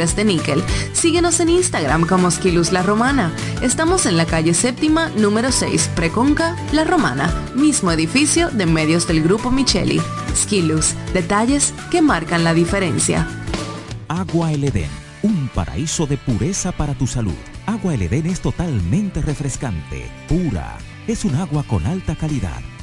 de níquel. Síguenos en Instagram como Skilus La Romana. Estamos en la calle séptima, número 6, Preconca, La Romana, mismo edificio de medios del Grupo Micheli. Skilus, detalles que marcan la diferencia. Agua El Edén, un paraíso de pureza para tu salud. Agua El Edén es totalmente refrescante, pura. Es un agua con alta calidad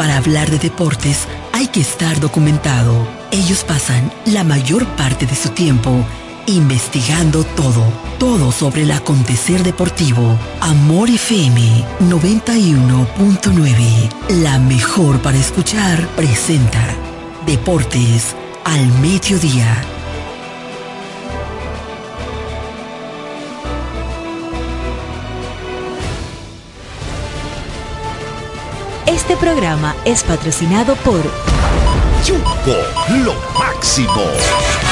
Para hablar de deportes hay que estar documentado. Ellos pasan la mayor parte de su tiempo investigando todo, todo sobre el acontecer deportivo. Amor FM 91.9, la mejor para escuchar, presenta Deportes al Mediodía. Este programa es patrocinado por Yuko, lo máximo.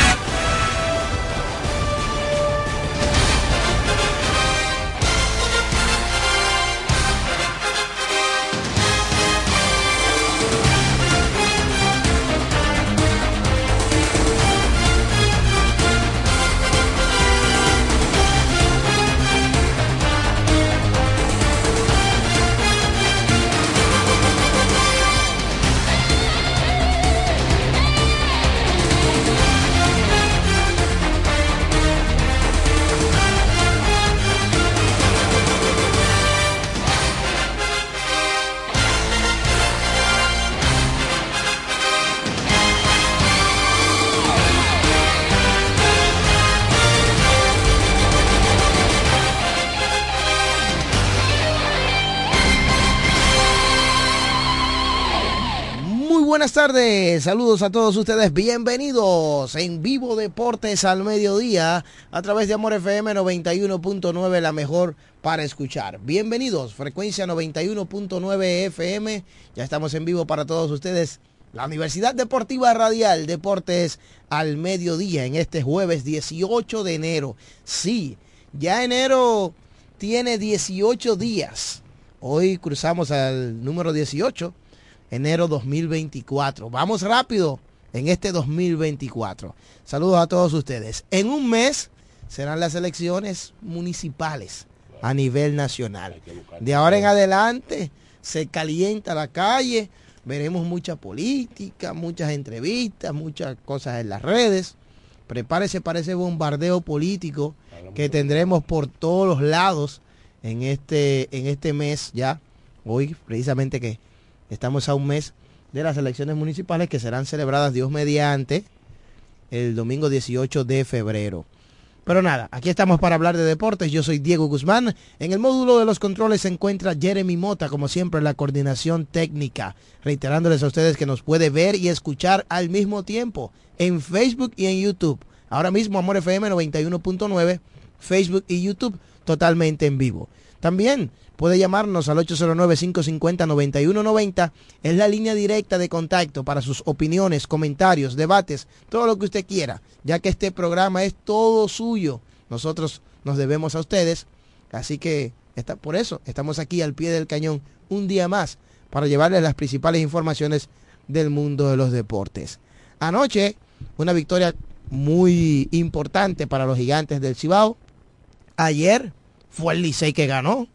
Tardes, saludos a todos ustedes, bienvenidos en Vivo Deportes al mediodía a través de Amor FM 91.9, la mejor para escuchar. Bienvenidos, frecuencia 91.9 FM, ya estamos en vivo para todos ustedes. La Universidad Deportiva Radial Deportes al mediodía en este jueves 18 de enero. Sí, ya enero tiene 18 días. Hoy cruzamos al número 18 enero 2024. Vamos rápido en este 2024. Saludos a todos ustedes. En un mes serán las elecciones municipales a nivel nacional. De ahora en adelante se calienta la calle, veremos mucha política, muchas entrevistas, muchas cosas en las redes. Prepárese para ese bombardeo político que tendremos por todos los lados en este, en este mes ya. Hoy precisamente que Estamos a un mes de las elecciones municipales que serán celebradas Dios mediante el domingo 18 de febrero. Pero nada, aquí estamos para hablar de deportes. Yo soy Diego Guzmán. En el módulo de los controles se encuentra Jeremy Mota, como siempre, en la coordinación técnica. Reiterándoles a ustedes que nos puede ver y escuchar al mismo tiempo en Facebook y en YouTube. Ahora mismo Amor FM 91.9, Facebook y YouTube totalmente en vivo. También puede llamarnos al 809-550-9190. Es la línea directa de contacto para sus opiniones, comentarios, debates, todo lo que usted quiera, ya que este programa es todo suyo. Nosotros nos debemos a ustedes. Así que está, por eso estamos aquí al pie del cañón un día más para llevarles las principales informaciones del mundo de los deportes. Anoche, una victoria muy importante para los gigantes del Cibao. Ayer fue el Licey que ganó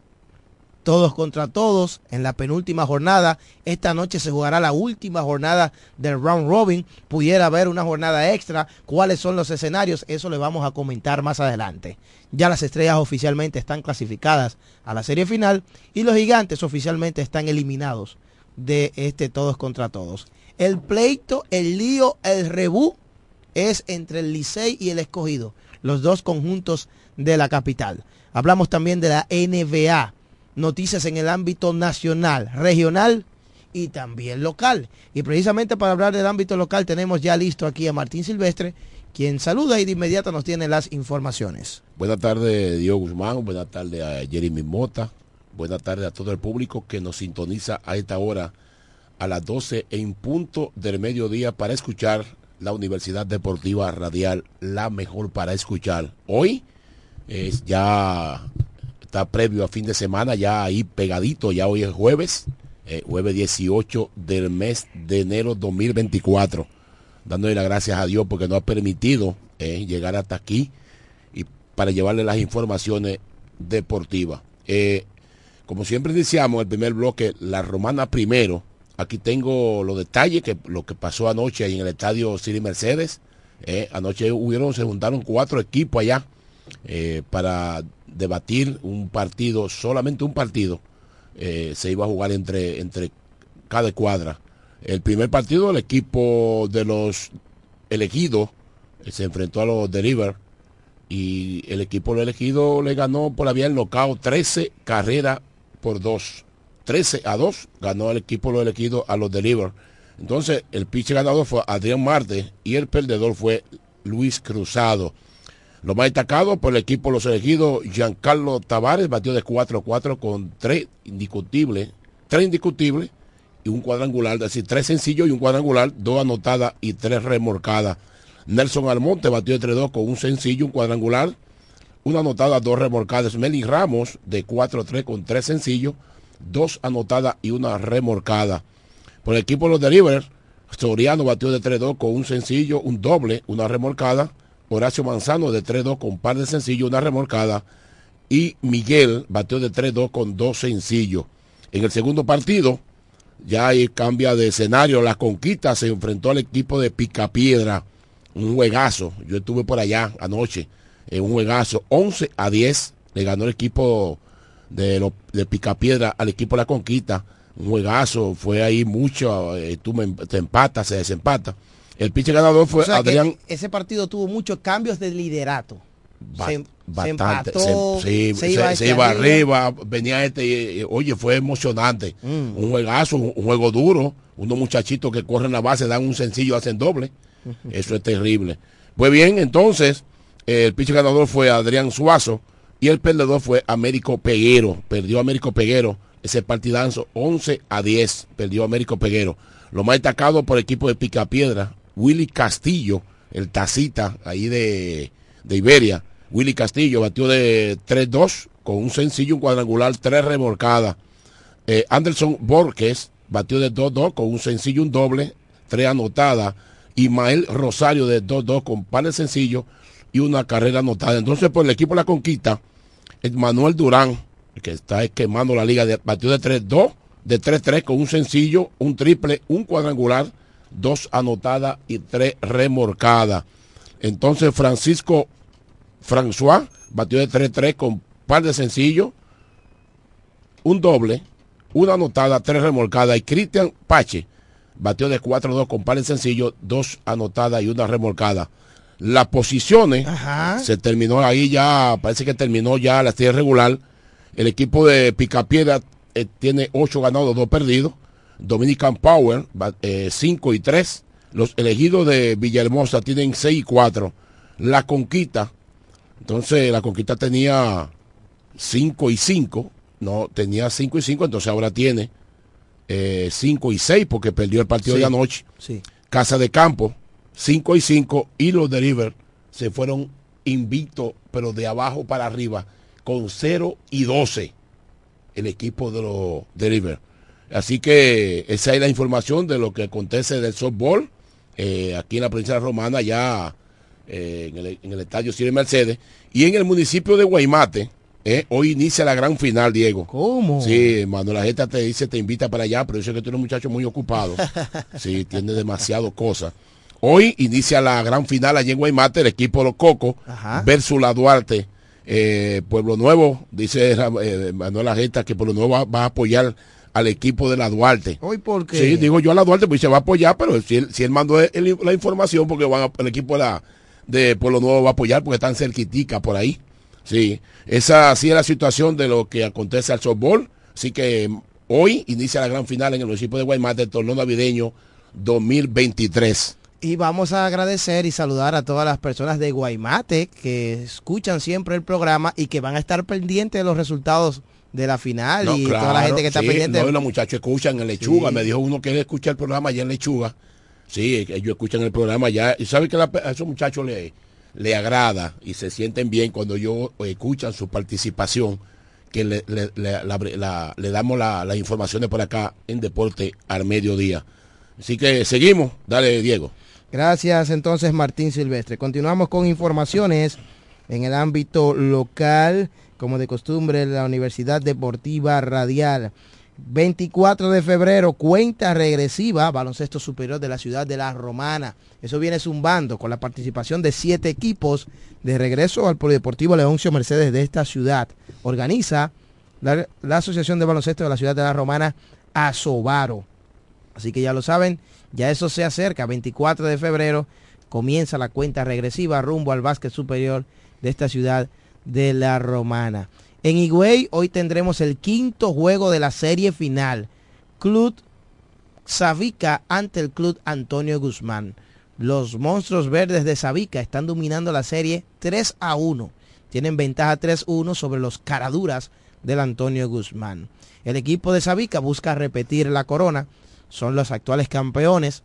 todos contra todos en la penúltima jornada. Esta noche se jugará la última jornada del round robin. Pudiera haber una jornada extra. ¿Cuáles son los escenarios? Eso le vamos a comentar más adelante. Ya las estrellas oficialmente están clasificadas a la serie final y los gigantes oficialmente están eliminados de este todos contra todos. El pleito, el lío, el rebú es entre el Licey y el escogido, los dos conjuntos de la capital. Hablamos también de la NBA noticias en el ámbito nacional, regional y también local. Y precisamente para hablar del ámbito local tenemos ya listo aquí a Martín Silvestre, quien saluda y de inmediato nos tiene las informaciones. Buenas tardes, Diego Guzmán. Buenas tardes a Jeremy Mota. Buenas tardes a todo el público que nos sintoniza a esta hora a las 12 en punto del mediodía para escuchar la Universidad Deportiva Radial, la mejor para escuchar. Hoy es ya está previo a fin de semana, ya ahí pegadito, ya hoy es jueves, eh, jueves 18 del mes de enero 2024 dándole las gracias a Dios porque nos ha permitido eh, llegar hasta aquí y para llevarle las informaciones deportivas. Eh, como siempre iniciamos el primer bloque, la romana primero. Aquí tengo los detalles que lo que pasó anoche en el estadio City Mercedes. Anoche hubieron, se juntaron cuatro equipos allá para debatir un partido, solamente un partido. se iba a jugar entre, entre cada cuadra el primer partido, el equipo de los elegidos eh, se enfrentó a los de River y el equipo de elegido le ganó por la vía del knockout 13 carreras por 2. 13 a 2 ganó el equipo de los elegidos a los de River. Entonces, el pitcher ganador fue Adrián Marte y el perdedor fue Luis Cruzado. Lo más destacado por el equipo de los elegidos, Giancarlo Tavares batió de 4-4 con 3 indiscutibles, 3 indiscutibles y un cuadrangular, es decir, tres sencillos y un cuadrangular, dos anotadas y tres remorcadas. Nelson Almonte batió entre dos con un sencillo, un cuadrangular, una anotada, dos remorcadas. Meli Ramos de 4-3 con tres sencillos, dos anotadas y una remorcada. Por el equipo de los Delivers, Soriano batió de 3-2 con un sencillo, un doble, una remorcada. Horacio Manzano de 3-2 con un par de sencillos, una remorcada. Y Miguel batió de 3-2 con dos sencillos. En el segundo partido, ya ahí cambia de escenario. La conquista se enfrentó al equipo de Picapiedra. Un juegazo. Yo estuve por allá anoche. En un juegazo. 11 a 10 le ganó el equipo de, Picapiedra al equipo de la conquista. Un juegazo. Fue ahí mucho. Eh, tú me, te empatas, se desempata. El pinche ganador fue Adrián. Ese partido tuvo muchos cambios de liderato. se, bastante. Se, iba, arriba, venía este, oye, fue emocionante. Mm. Un juegazo, un, juego duro. Unos muchachitos que corren la base, dan un sencillo, hacen doble. Eso es terrible. Pues bien, entonces, el pitcher ganador fue Adrián Suazo y el perdedor fue Américo Peguero. Perdió Américo Peguero ese partidazo 11 a 10. Perdió Américo Peguero. Lo más destacado por el equipo de Picapiedra, Willy Castillo, el tacita ahí de, de Iberia Willy Castillo batió de 3-2 con un sencillo, un cuadrangular, tres remolcadas. Eh, Anderson Borges batió de 2-2 con un sencillo, un doble, tres anotadas. Mael Rosario de 2-2 con par de sencillo y una carrera anotada. Entonces, por el equipo de la conquista, Manuel Durán, que está quemando la liga, batió de 3-2, de 3-3 con un sencillo, un triple, un cuadrangular, dos anotadas y tres remorcadas. Entonces, Francisco François batió de 3-3 con par de sencillos, un doble, una anotada, tres remolcadas. Y Cristian Pache batió de 4-2 con par de sencillos, dos anotadas y una remolcada. Las posiciones se terminó ahí ya, parece que terminó ya la serie regular. El equipo de Picapiedra eh, tiene 8 ganados, 2 perdidos. Dominican Power, 5 eh, y 3. Los elegidos de Villahermosa tienen 6 y 4. La Conquista entonces la conquista tenía 5 y 5, no, tenía 5 y 5, entonces ahora tiene 5 eh, y 6 porque perdió el partido de anoche. Casa de Campo, 5 y 5 y los de River se fueron invictos, pero de abajo para arriba, con 0 y 12 el equipo de los de River. Así que esa es la información de lo que acontece del softball. Eh, aquí en la provincia romana ya eh, en, el, estadio Cire Mercedes. Y en el municipio de Guaymate, eh, hoy inicia la gran final, Diego. ¿Cómo? Sí, Manuel la gente te dice, te invita para allá, pero yo sé que tú eres un muchacho muy ocupado. sí, tiene demasiado cosas. Hoy inicia la gran final allí en Guaymate, el equipo de los Cocos versus la Duarte. Eh, Pueblo Nuevo, dice Manuel Ageta que Pueblo Nuevo va, a apoyar al equipo de la Duarte. ¿Hoy por qué? Sí, digo yo a la Duarte, pues se va a apoyar, pero si él, si él mandó la información, porque van a, el equipo de la, de Pueblo Nuevo va a apoyar porque están cerquitica por ahí. Sí, esa así es la situación de lo que acontece al softball. Así que hoy inicia la gran final en el municipio de Guaymate del torneo navideño 2023. Y vamos a agradecer y saludar a todas las personas de Guaymate que escuchan siempre el programa y que van a estar pendientes de los resultados de la final No, y claro, toda la gente que está sí, pendiente. No, los muchachos escuchan en Lechuga. Sí. Me dijo uno que escucha el programa allá en Lechuga. Sí, ellos escuchan el programa allá. Y sabe que la- a esos muchachos le, le agrada y se sienten bien cuando ellos escuchan su participación, que le, le- le- la- la- le damos la- las informaciones por acá en Deporte al mediodía. Así que seguimos. Dale, Diego. Gracias entonces Martín Silvestre. Continuamos con informaciones en el ámbito local, como de costumbre, la Universidad Deportiva Radial. 24 de febrero, cuenta regresiva, baloncesto superior de la ciudad de La Romana. Eso viene zumbando con la participación de siete equipos de regreso al Polideportivo Leoncio Mercedes de esta ciudad. Organiza la, la Asociación de Baloncesto de la ciudad de La Romana, Asobaro. Así que ya lo saben, ya eso se acerca, 24 de febrero comienza la cuenta regresiva rumbo al básquet superior de esta ciudad de la Romana. En Higüey hoy tendremos el quinto juego de la serie final. Club Sabica ante el Club Antonio Guzmán. Los monstruos verdes de Sabica están dominando la serie 3 a 1. Tienen ventaja 3-1 sobre los caraduras del Antonio Guzmán. El equipo de Sabica busca repetir la corona. Son los actuales campeones,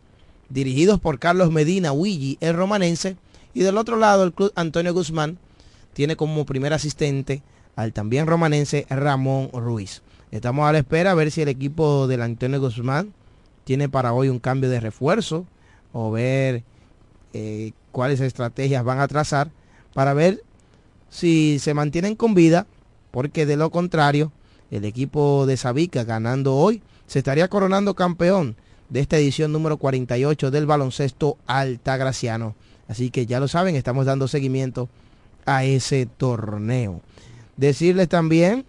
dirigidos por Carlos Medina Willy, el romanense. Y del otro lado, el club Antonio Guzmán tiene como primer asistente al también romanense Ramón Ruiz. Estamos a la espera a ver si el equipo del Antonio Guzmán tiene para hoy un cambio de refuerzo o ver eh, cuáles estrategias van a trazar para ver si se mantienen con vida, porque de lo contrario, el equipo de Sabica ganando hoy se estaría coronando campeón de esta edición número 48 del baloncesto altagraciano. Así que ya lo saben, estamos dando seguimiento a ese torneo. Decirles también,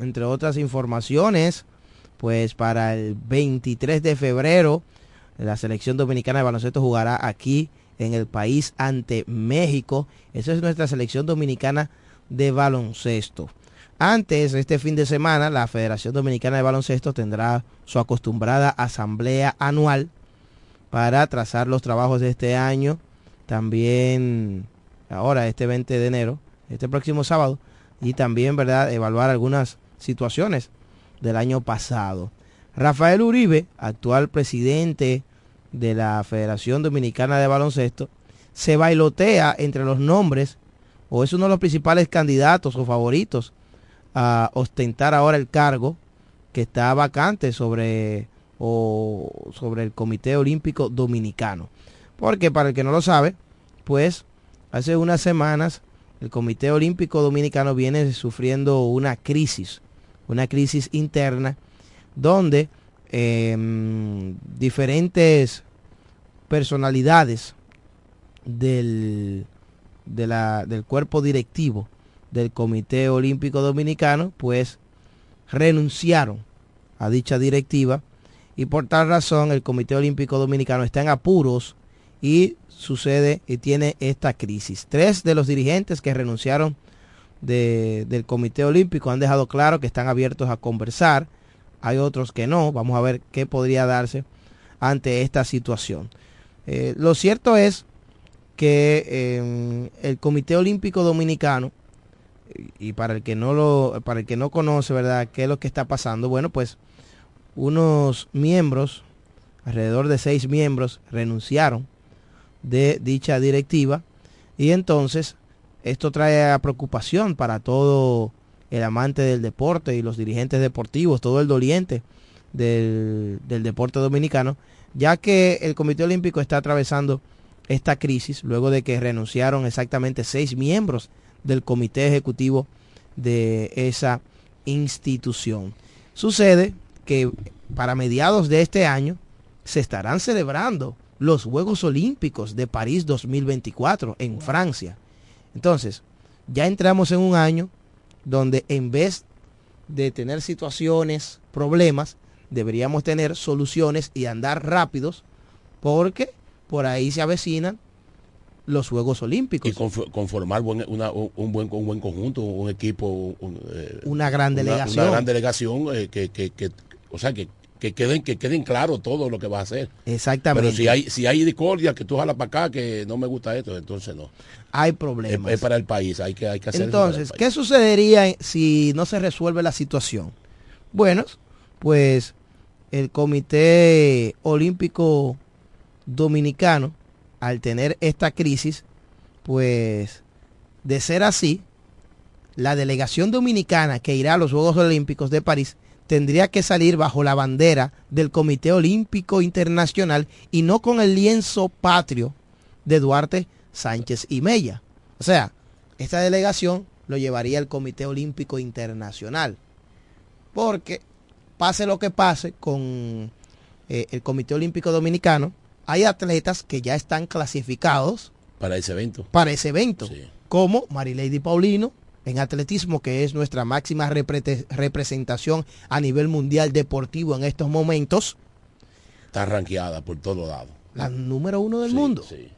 entre otras informaciones, pues para el 23 de febrero, la selección dominicana de baloncesto jugará aquí en el país ante México. Esa es nuestra selección dominicana de baloncesto. Antes, este fin de semana, la Federación Dominicana de Baloncesto tendrá su acostumbrada asamblea anual para trazar los trabajos de este año. También ahora, este 20 de enero, este próximo sábado, y también, ¿verdad?, evaluar algunas situaciones del año pasado. Rafael Uribe, actual presidente de la Federación Dominicana de Baloncesto, se bailotea entre los nombres o es uno de los principales candidatos o favoritos a ostentar ahora el cargo que está vacante sobre o sobre el Comité Olímpico Dominicano. Porque para el que no lo sabe, pues hace unas semanas el Comité Olímpico Dominicano viene sufriendo una crisis, una crisis interna donde eh, diferentes personalidades del, del cuerpo directivo del Comité Olímpico Dominicano, pues renunciaron a dicha directiva y por tal razón el Comité Olímpico Dominicano está en apuros y sucede y tiene esta crisis. Tres de los dirigentes que renunciaron de, del Comité Olímpico han dejado claro que están abiertos a conversar. Hay otros que no. Vamos a ver qué podría darse ante esta situación. Eh, lo cierto es que eh, el Comité Olímpico Dominicano y para el que no lo para el que no conoce verdad qué es lo que está pasando bueno pues unos miembros alrededor de seis miembros renunciaron de dicha directiva y entonces esto trae preocupación para todo el amante del deporte y los dirigentes deportivos todo el doliente del, del deporte dominicano ya que el Comité Olímpico está atravesando esta crisis luego de que renunciaron exactamente seis miembros del comité ejecutivo de esa institución. Sucede que para mediados de este año se estarán celebrando los Juegos Olímpicos de París 2024 en Francia. Entonces, ya entramos en un año donde en vez de tener situaciones, problemas, deberíamos tener soluciones y andar rápidos porque por ahí se avecinan los Juegos Olímpicos. Y conf- conformar buen- una- un, buen, un buen conjunto, un equipo, un, eh, una gran una- delegación. Una, gran delegación eh, que, que- que- o sea, que que queden, que queden claro todo lo que va a hacer. Exactamente. Pero si hay, si hay discordia, que tú jalas para acá, que no me gusta esto, entonces no. hay problemas. es para el país, hay que, hay que hacer Entonces. ¿qué sucedería si no se resuelve la situación? Bueno, pues el Comité Olímpico Dominicano, al tener esta crisis, pues de ser así, la delegación dominicana que irá a los Juegos Olímpicos de París tendría que salir bajo la bandera del Comité Olímpico Internacional y no con el lienzo patrio de Duarte Sánchez y Mella. O sea, esta delegación lo llevaría el Comité Olímpico Internacional. Porque pase lo que pase con eh, el Comité Olímpico Dominicano, hay atletas que ya están clasificados Para ese evento. para ese evento, Sí. como Marilady Paulino en atletismo, que es nuestra máxima representación a nivel mundial deportivo en estos momentos, Está ranqueada por todos lados. la número uno del Sí, mundo. sí.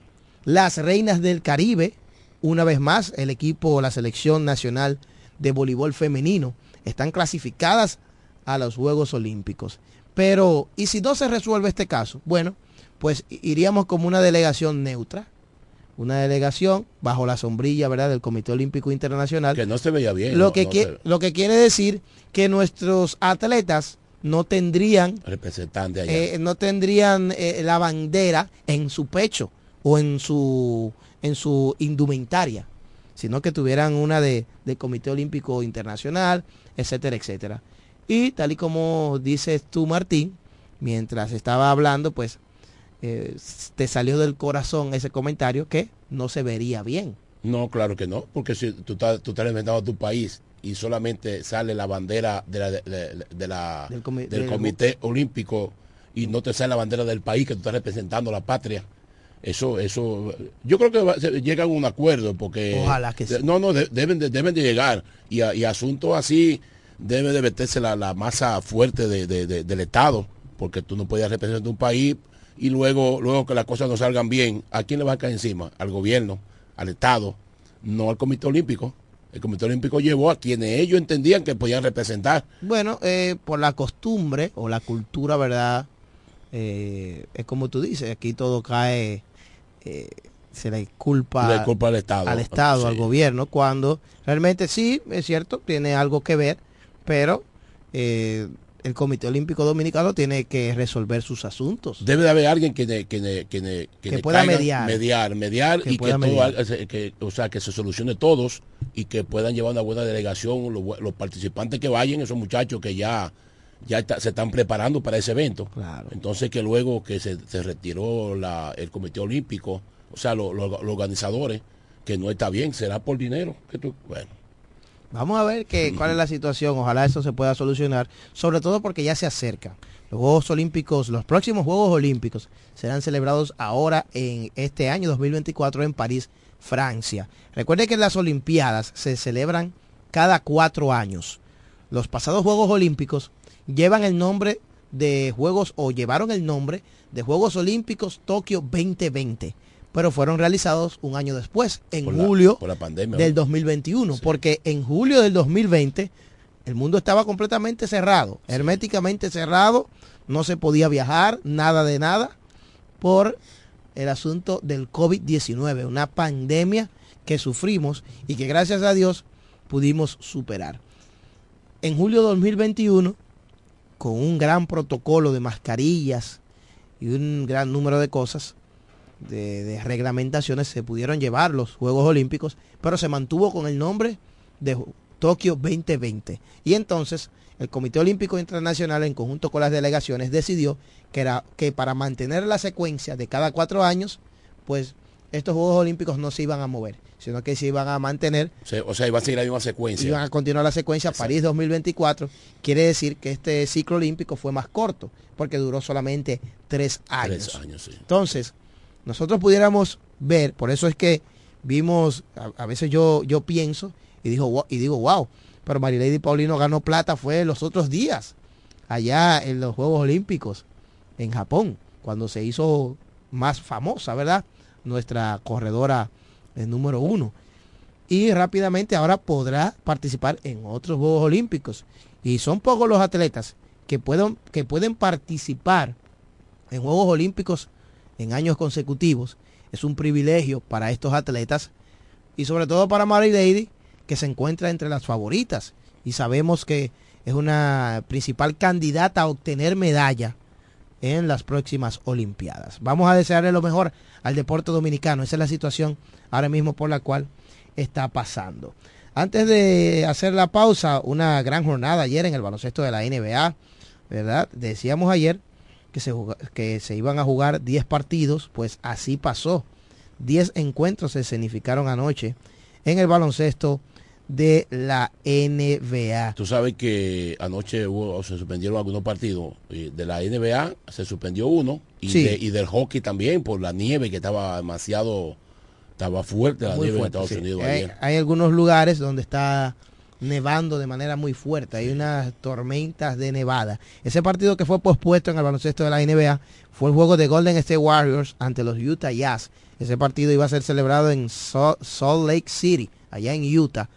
Las Reinas del Caribe, una vez más, el equipo, la selección nacional de voleibol femenino, están clasificadas a los Juegos Olímpicos. Pero, ¿y si no se resuelve este caso? Bueno, pues iríamos como una delegación neutra, una delegación bajo la sombrilla, ¿verdad?, del Comité Olímpico Internacional. Que no se veía bien. lo, no- que no qui- se- lo que quiere decir que nuestros atletas no tendrían representante allá. eh, no tendrían eh, la bandera en su pecho o en su en su indumentaria, sino que tuvieran una de del Comité Olímpico Internacional, etcétera, etcétera. Y tal y como dices tú, Martín, mientras estaba hablando, pues eh, te salió del corazón ese comentario que no se vería bien. No, claro que no, porque si tú estás, tú estás representando a tu país y solamente sale la bandera de la, de, de- de la- Del comi- del del- Comité Olímpico y no te sale la bandera del país que tú estás representando la patria. Eso, eso, yo creo que va- se- llegan a un acuerdo porque... Ojalá que sí. No, no, de- deben, de, deben de llegar y, a- y asuntos así debe de meterse la, la masa fuerte de- de- de- del Estado, porque tú no puedes representar un país y luego, luego que las cosas no salgan bien, ¿a quién le va a caer encima? Al gobierno, al Estado, no al Comité Olímpico. El Comité Olímpico llevó a quienes ellos entendían que podían representar. Bueno, eh, por la costumbre o la cultura, ¿verdad? Eh, es como tú dices, aquí todo cae, eh, se le culpa, Le culpa al Estado. al Estado, al gobierno, cuando realmente sí, es cierto, tiene algo que ver, pero eh, el Comité Olímpico Dominicano tiene que resolver sus asuntos. Debe de haber alguien que, ne- que, ne- que, ne- que Que ne pueda mediar. mediar, mediar y que todo, mediar. que, o sea, que se solucione todos y que puedan llevar una buena delegación, los, participantes que vayan, esos muchachos que ya, ya está- se están preparando para ese evento. Claro. Entonces que luego que se, se retiró la, el Comité Olímpico, o sea, lo- lo- los organizadores, que no está bien, será por dinero. Que tú, bueno, Vamos a ver que, cuál es la situación. Ojalá eso se pueda solucionar, sobre todo porque ya se acerca. Los Juegos Olímpicos, los próximos Juegos Olímpicos serán celebrados ahora en este año 2024 en París, Francia. Recuerde que las Olimpiadas se celebran cada cuatro años. Los pasados Juegos Olímpicos llevan el nombre de Juegos o llevaron el nombre de Juegos Olímpicos Tokio 2020, pero fueron realizados un año después, en por la- julio por la pandemia. del ¿no? 2021, porque en julio del 2020 el mundo estaba completamente cerrado, herméticamente cerrado, no se podía viajar, nada de nada, por el asunto del COVID-19, una pandemia que sufrimos y que gracias a Dios pudimos superar. En julio de 2021, con un gran protocolo de mascarillas y un gran número de cosas, de, de reglamentaciones se pudieron llevar los Juegos Olímpicos, pero se mantuvo con el nombre de Tokio 2020. Y entonces el Comité Olímpico Internacional, en conjunto con las delegaciones, decidió que, era, que para mantener la secuencia de cada cuatro años, pues estos Juegos Olímpicos no se iban a mover, sino que se iban a mantener o sea, iba a seguir la misma secuencia. Iban a continuar la secuencia Exacto. París 2024. Quiere decir que este ciclo olímpico fue más corto, porque duró solamente tres años. Tres años, sí. Entonces, nosotros pudiéramos ver, por eso es que vimos, a, veces yo, yo pienso y, digo, y digo, wow, pero Marilady Paulino ganó plata fue los otros días, allá en los Juegos Olímpicos, en Japón, cuando se hizo más famosa, ¿verdad? Nuestra corredora el número uno. Y rápidamente ahora podrá participar en otros Juegos Olímpicos. Y son pocos los atletas que, puedan, que pueden participar en Juegos Olímpicos en años consecutivos. Es un privilegio para estos atletas y sobre todo para Mary Lady, que se encuentra entre las favoritas. Y sabemos que es una principal candidata a obtener medalla en las próximas Olimpiadas. Vamos a desearle lo mejor al deporte dominicano. Esa es la situación ahora mismo por la cual está pasando. Antes de hacer la pausa, una gran jornada ayer en el baloncesto de la NBA, ¿verdad? Decíamos ayer que se, que se iban a jugar 10 partidos, pues así pasó. 10 encuentros se escenificaron anoche en el baloncesto de la NBA. Tú sabes que anoche hubo, se suspendieron algunos partidos de la NBA, se suspendió uno y, del hockey también por la nieve que estaba demasiado, estaba fuerte la nieve en Estados Unidos hay, Hay algunos lugares donde está nevando de manera muy fuerte, hay unas tormentas de nevada. Ese partido que fue pospuesto en el baloncesto de la NBA fue el juego de Golden State Warriors ante los Utah Jazz. Ese partido iba a ser celebrado en Salt Lake City, allá en Utah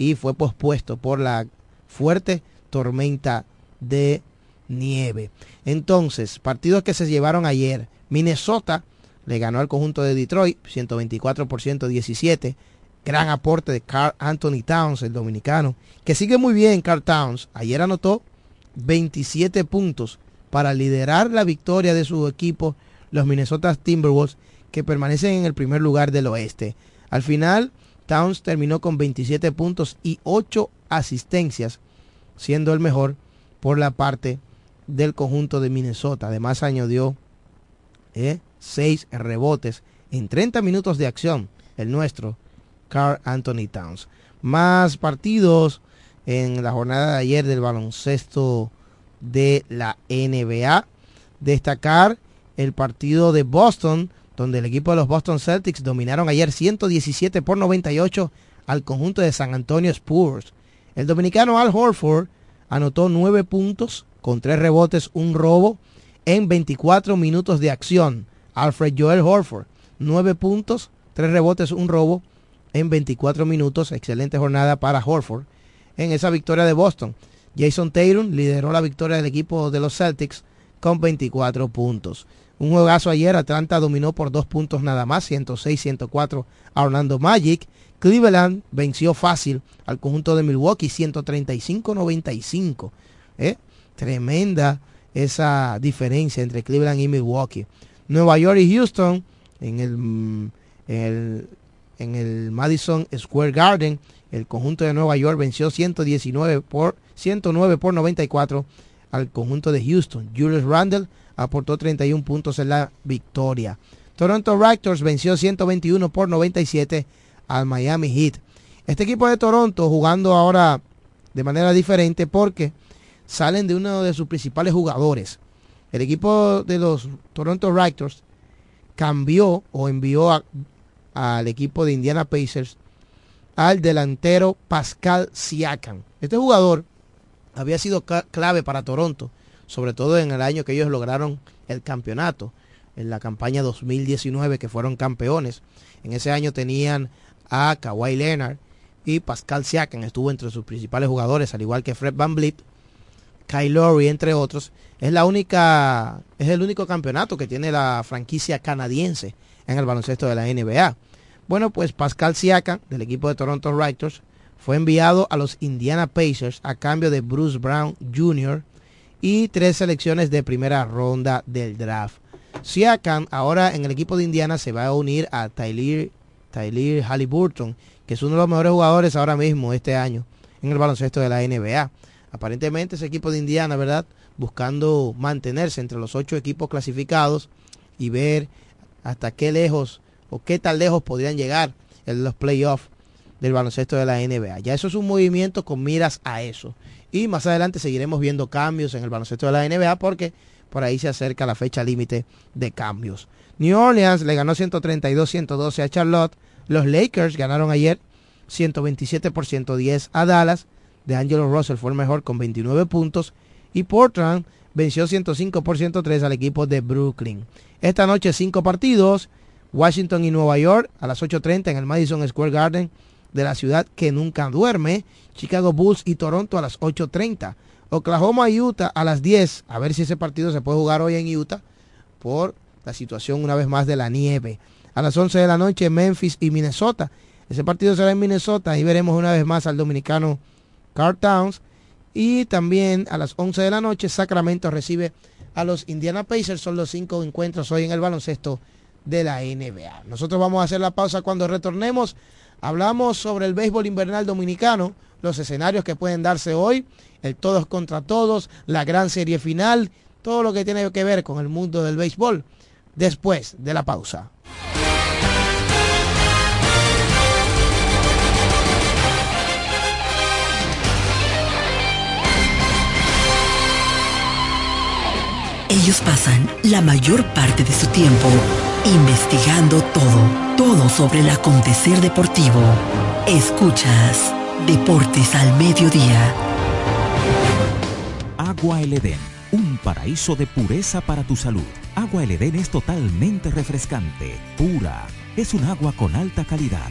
y fue pospuesto por la fuerte tormenta de nieve. Entonces, partidos que se llevaron ayer. Minnesota le ganó al conjunto de Detroit 124 por 117. Gran aporte de Carl Anthony Towns, el dominicano, que sigue muy bien Carl Towns. Ayer anotó 27 puntos para liderar la victoria de su equipo, los Minnesota Timberwolves, que permanecen en el primer lugar del oeste. Al final, Towns terminó con 27 puntos y 8 asistencias, siendo el mejor por la parte del conjunto de Minnesota. Además añadió 6 eh, rebotes en 30 minutos de acción, el nuestro, Carl Anthony Towns. Más partidos en la jornada de ayer del baloncesto de la NBA. Destacar el partido de Boston donde el equipo de los Boston Celtics dominaron ayer 117 por 98 al conjunto de San Antonio Spurs. El dominicano Al Horford anotó 9 puntos con 3 rebotes, un robo en 24 minutos de acción. Alfred Joel Horford, 9 puntos, 3 rebotes, un robo en 24 minutos. Excelente jornada para Horford en esa victoria de Boston. Jason Taylor lideró la victoria del equipo de los Celtics con 24 puntos. Un juegazo ayer, Atlanta dominó por dos puntos nada más, 106-104 a Orlando Magic. Cleveland venció fácil al conjunto de Milwaukee, 135-95. ¿eh? Tremenda esa diferencia entre Cleveland y Milwaukee. Nueva York y Houston en el, en el Madison Square Garden. El conjunto de Nueva York venció 119 por 109 por 94 al conjunto de Houston. Julius Randle aportó 31 puntos en la victoria. Toronto Raptors venció 121 por 97 al Miami Heat. Este equipo de Toronto jugando ahora de manera diferente porque salen de uno de sus principales jugadores. El equipo de los Toronto Raptors cambió o envió al equipo de Indiana Pacers al delantero Pascal Siakam. Este jugador había sido clave para Toronto sobre todo en el año que ellos lograron el campeonato, en la campaña 2019 que fueron campeones. En ese año tenían a Kawhi Leonard y Pascal Siakam estuvo entre sus principales jugadores, al igual que Fred Van Vliet, Kyle Lowry, entre otros. Es la única, es el único campeonato que tiene la franquicia canadiense en el baloncesto de la NBA. Bueno, pues Pascal Siakam del equipo de Toronto Raptors fue enviado a los Indiana Pacers a cambio de Bruce Brown Jr., y tres selecciones de primera ronda del draft. Siakam ahora en el equipo de Indiana se va a unir a Tyler, Tyler Halliburton, que es uno de los mejores jugadores ahora mismo este año en el baloncesto de la NBA. Aparentemente ese equipo de Indiana, ¿verdad? Buscando mantenerse entre los ocho equipos clasificados y ver hasta qué lejos o qué tan lejos podrían llegar en los playoffs del baloncesto de la NBA. Ya eso es un movimiento con miras a eso. Y más adelante seguiremos viendo cambios en el baloncesto de la NBA porque por ahí se acerca la fecha límite de cambios. New Orleans le ganó 132-112 a Charlotte. Los Lakers ganaron ayer 127 por 110 a Dallas. De Angelo Russell fue el mejor con 29 puntos. Y Portland venció 105 por 103 al equipo de Brooklyn. Esta noche cinco partidos. Washington y Nueva York a las 8.30 en el Madison Square Garden de la ciudad que nunca duerme. Chicago Bulls y Toronto a las 8.30. Oklahoma Utah a las 10. A ver si ese partido se puede jugar hoy en Utah por la situación una vez más de la nieve. A las 11 de la noche Memphis y Minnesota. Ese partido será en Minnesota. y veremos una vez más al dominicano Carl Towns. Y también a las 11 de la noche Sacramento recibe a los Indiana Pacers. Son los cinco encuentros hoy en el baloncesto de la NBA. Nosotros vamos a hacer la pausa cuando retornemos. Hablamos sobre el béisbol invernal dominicano, los escenarios que pueden darse hoy, el todos contra todos, la gran serie final, todo lo que tiene que ver con el mundo del béisbol después de la pausa. Ellos pasan la mayor parte de su tiempo investigando todo, todo sobre el acontecer deportivo. Escuchas Deportes al Mediodía. Agua El Edén, un paraíso de pureza para tu salud. Agua El Edén es totalmente refrescante, pura. Es un agua con alta calidad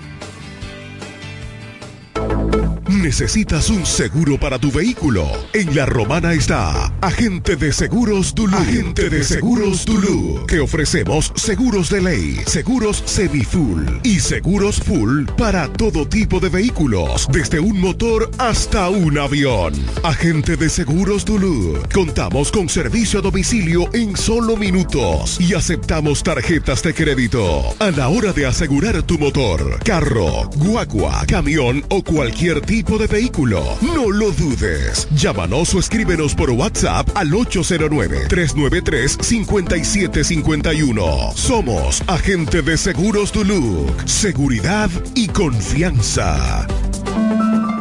¿Necesitas un seguro para tu vehículo? En La Romana está Agente de Seguros Dulú. Agente de Seguros Dulú. Que ofrecemos seguros de ley, seguros semi-full y seguros full para todo tipo de vehículos, desde un motor hasta un avión. Agente de Seguros Dulú. Contamos con servicio a domicilio en solo minutos y aceptamos tarjetas de crédito. A la hora de asegurar tu motor, carro, guagua, camión o cualquier tipo de vehículo. No lo dudes. Llámanos o escríbenos por WhatsApp al 809-393-5751. Somos Agente de Seguros Duluc. Seguridad y confianza.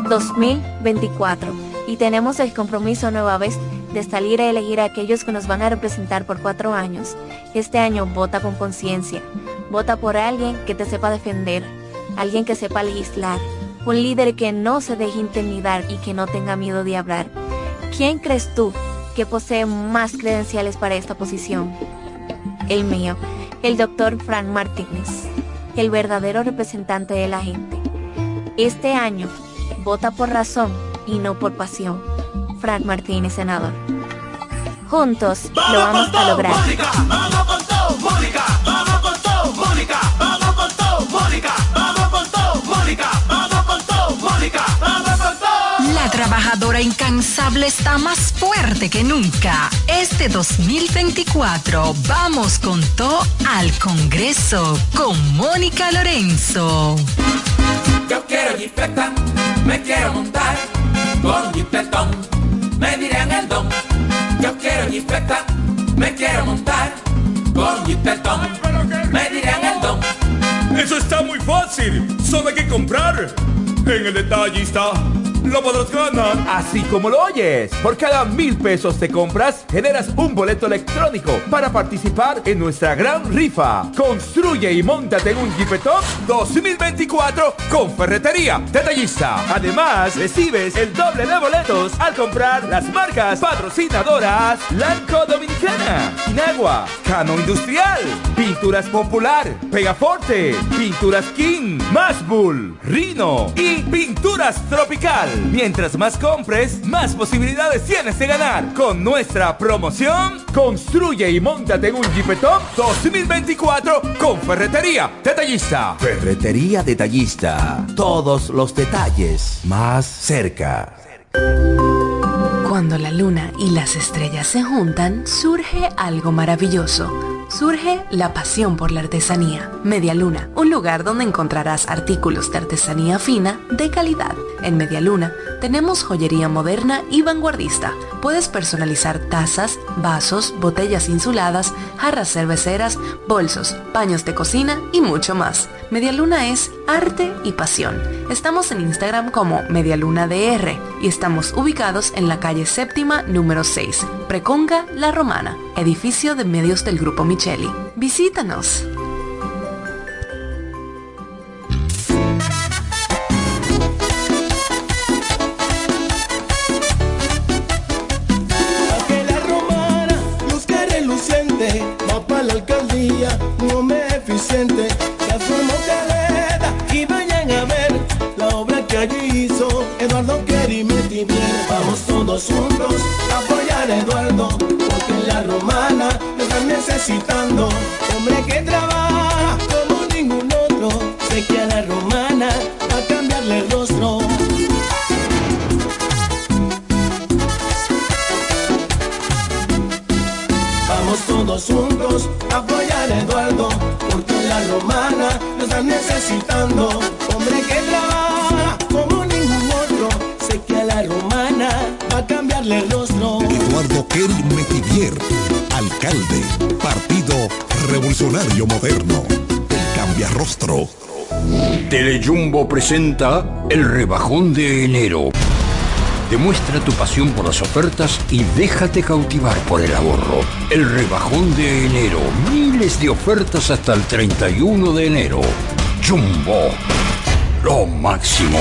2024. Y tenemos el compromiso nueva vez de salir a elegir a aquellos que nos van a representar por cuatro años. Este año vota con conciencia. Vota por alguien que te sepa defender, alguien que sepa legislar un líder que no se deje intimidar y que no tenga miedo de hablar. ¿Quién crees tú que posee más credenciales para esta posición? El mío, el doctor Frank Martínez, el verdadero representante de la gente. Este año, vota por razón y no por pasión. Frank Martínez, senador. Juntos lo vamos a lograr. Trabajadora incansable está más fuerte que nunca. Este 2024 vamos con todo al Congreso con Mónica Lorenzo. Yo quiero jipeta, me quiero montar con jipetón, me dirán el don. Yo quiero jipeta, me quiero montar con jipetón, me dirán el don. Eso está muy fácil, solo hay que comprar en el detallista lo podrás ganar. Así como lo oyes. Por cada mil pesos te compras, generas un boleto electrónico para participar en nuestra gran rifa. Construye y montate en un Jeepetop 2024 con Ferretería Detallista. Además, recibes el doble de boletos al comprar las marcas patrocinadoras Lanco Dominicana, Inagua, Cano Industrial, Pinturas Popular, Pegaforte, Pinturas King, Masbull, Rino y Pinturas Tropical. Mientras más compres, más posibilidades tienes de ganar. Con nuestra promoción, construye y montate en un Jeepetop 2024 con Ferretería Detallista. Ferretería Detallista. Todos los detalles más cerca. Cuando la luna y las estrellas se juntan, surge algo maravilloso surge la pasión por la artesanía. Media Luna, un lugar donde encontrarás artículos de artesanía fina de calidad. En Media Luna Tenemos joyería moderna y vanguardista. Puedes personalizar tazas, vasos, botellas insuladas, jarras cerveceras, bolsos, paños de cocina y mucho más. Medialuna es arte y pasión. Estamos en Instagram como MedialunaDR y estamos ubicados en la calle séptima número 6, Preconga La Romana, edificio de medios del Grupo Micheli. Visítanos. La alcaldía, un hombre eficiente, transformó caleta y vayan a ver la obra que allí hizo Eduardo Querimeti. Vamos todos juntos a apoyar a Eduardo, porque en la romana lo están necesitando, hombre que trabaja todos juntos a apoyar a Eduardo, porque la romana lo están necesitando. Hombre que trabaja como ningún otro, sé que a la romana va a cambiarle el rostro. Eduardo Kerry Metivier, alcalde, Partido Revolucionario Moderno, el cambia rostro. Telejumbo presenta el rebajón de enero. Demuestra tu pasión por las ofertas y déjate cautivar por el ahorro. El rebajón de enero. Miles de ofertas hasta el 31 de enero. Jumbo. Lo máximo.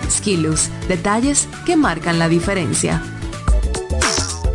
Skilus, detalles que marcan la diferencia.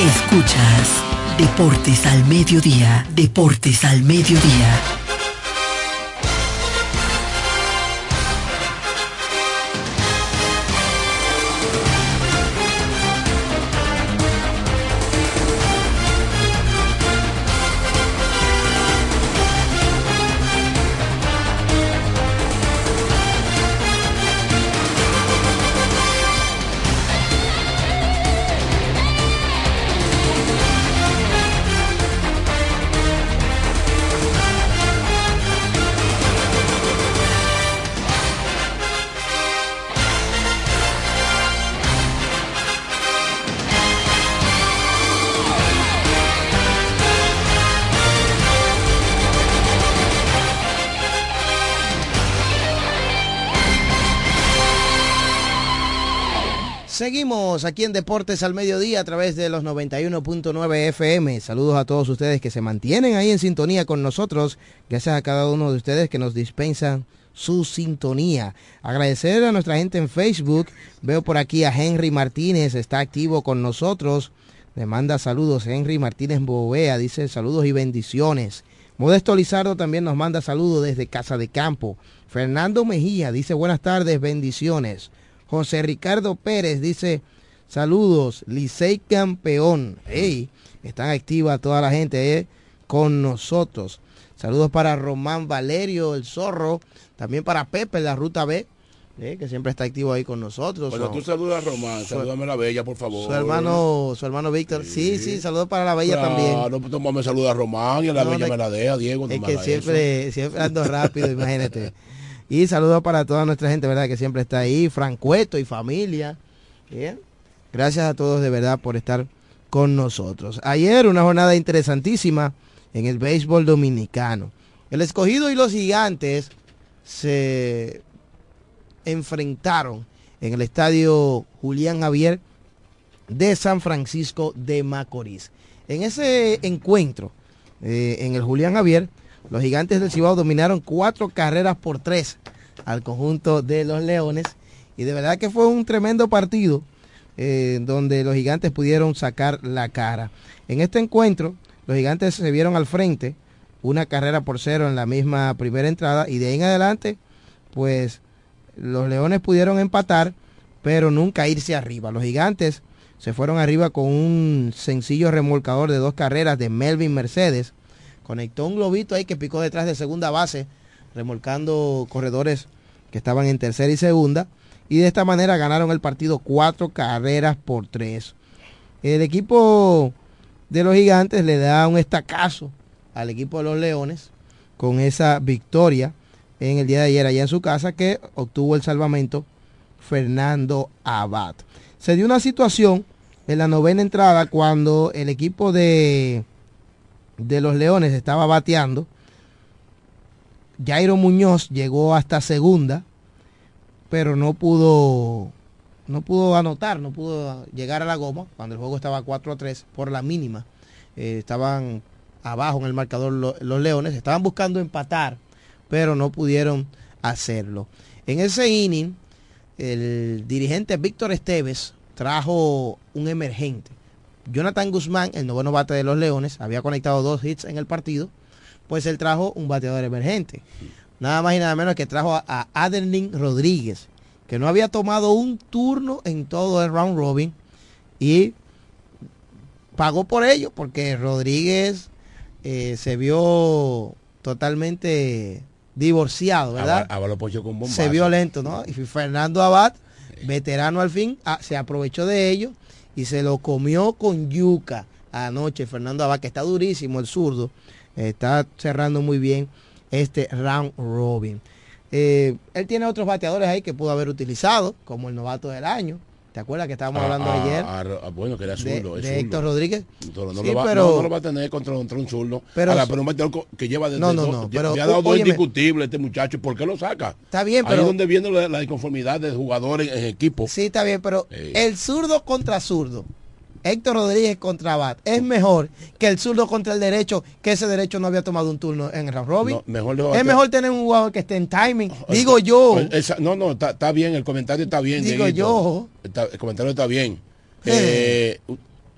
Escuchas Deportes al Mediodía, Deportes al Mediodía. Seguimos aquí en Deportes al Mediodía a través de los 91.9 FM. Saludos a todos ustedes que se mantienen ahí en sintonía con nosotros. Gracias a cada uno de ustedes que nos dispensan su sintonía. Agradecer a nuestra gente en Facebook. Veo por aquí a Henry Martínez, está activo con nosotros. Le manda saludos Henry Martínez Bovea, dice saludos y bendiciones. Modesto Lizardo también nos manda saludos desde Casa de Campo. Fernando Mejía dice buenas tardes, bendiciones. José Ricardo Pérez dice saludos, Licey campeón. Hey, están activa toda la gente eh, con nosotros. Saludos para Román Valerio, el zorro. También para Pepe, la ruta B, eh, que siempre está activo ahí con nosotros. Cuando Su- tú saludas a Román, su- salúdame a la bella, por favor. Su hermano, su hermano Víctor. Sí, sí, saludos para la bella Claro, también. No, no me saluda a Román y a la No, bella no, me la deja, Diego. Es que siempre, siempre ando rápido, imagínate. Y saludos para toda nuestra gente, ¿verdad? Que siempre está ahí, Francueto y familia. Bien. Gracias a todos de verdad por estar con nosotros. Ayer una jornada interesantísima en el béisbol dominicano. El escogido y los gigantes se enfrentaron en el estadio Julián Javier de San Francisco de Macorís. En ese encuentro, eh, en el Julián Javier, los gigantes del Cibao dominaron cuatro carreras por tres al conjunto de los Leones. Y de verdad que fue un tremendo partido eh, donde los gigantes pudieron sacar la cara. En este encuentro, los gigantes se vieron al frente, una carrera por cero en la misma primera entrada y de ahí en adelante, pues los Leones pudieron empatar, pero nunca irse arriba. Los gigantes se fueron arriba con un sencillo remolcador de dos carreras de Melvin Mercedes. Conectó un globito ahí que picó detrás de segunda base, remolcando corredores que estaban en tercera y segunda. Y de esta manera ganaron el partido cuatro carreras por tres. El equipo de los gigantes le da un estacazo al equipo de los leones con esa victoria en el día de ayer allá en su casa que obtuvo el salvamento Fernando Abad. Se dio una situación en la novena entrada cuando el equipo de, de los Leones estaba bateando. Jairo Muñoz llegó hasta segunda, pero no pudo no pudo anotar, no pudo llegar a la goma cuando el juego estaba 4 a 3 por la mínima. Eh, estaban abajo en el marcador los Leones, estaban buscando empatar, pero no pudieron hacerlo. En ese inning, el dirigente Víctor Esteves trajo un emergente. Jonathan Guzmán, el noveno bate de los Leones, había conectado dos hits en el partido, pues él trajo un bateador emergente. Nada más y nada menos que trajo a, Adelín Rodríguez, que no había tomado un turno en todo el round robin y pagó por ello, porque Rodríguez eh, se vio totalmente divorciado, ¿verdad? se vio lento, ¿no? Y Fernando Abad veterano al fin, ah, se aprovechó de ello y se lo comió con yuca anoche Fernando Abad, que está durísimo el zurdo, está cerrando muy bien este round robin. Eh, él tiene otros bateadores ahí que pudo haber utilizado, como el novato del año, ¿Te acuerdas que estábamos ah, hablando ah, ayer? Ah, bueno, que era zurdo. De, Héctor Rodríguez. No, lo va, pero, no, lo va a tener contra, un zurdo. Pero, pero un que lleva desde no, no, no, pero, ha dado dos indiscutibles este muchacho. ¿Por qué lo saca? Está bien, pero. Ahí es donde viene la, la inconformidad del jugador en, equipo. Sí, está bien, pero el zurdo contra zurdo Héctor Rodríguez contra Abad es mejor que el zurdo contra el derecho, que ese derecho no había tomado un turno en el round robin. es mejor tener un jugador que esté en timing. Digo yo. no, no, está, bien, el comentario está bien. Digo yo. el comentario está bien. Eh,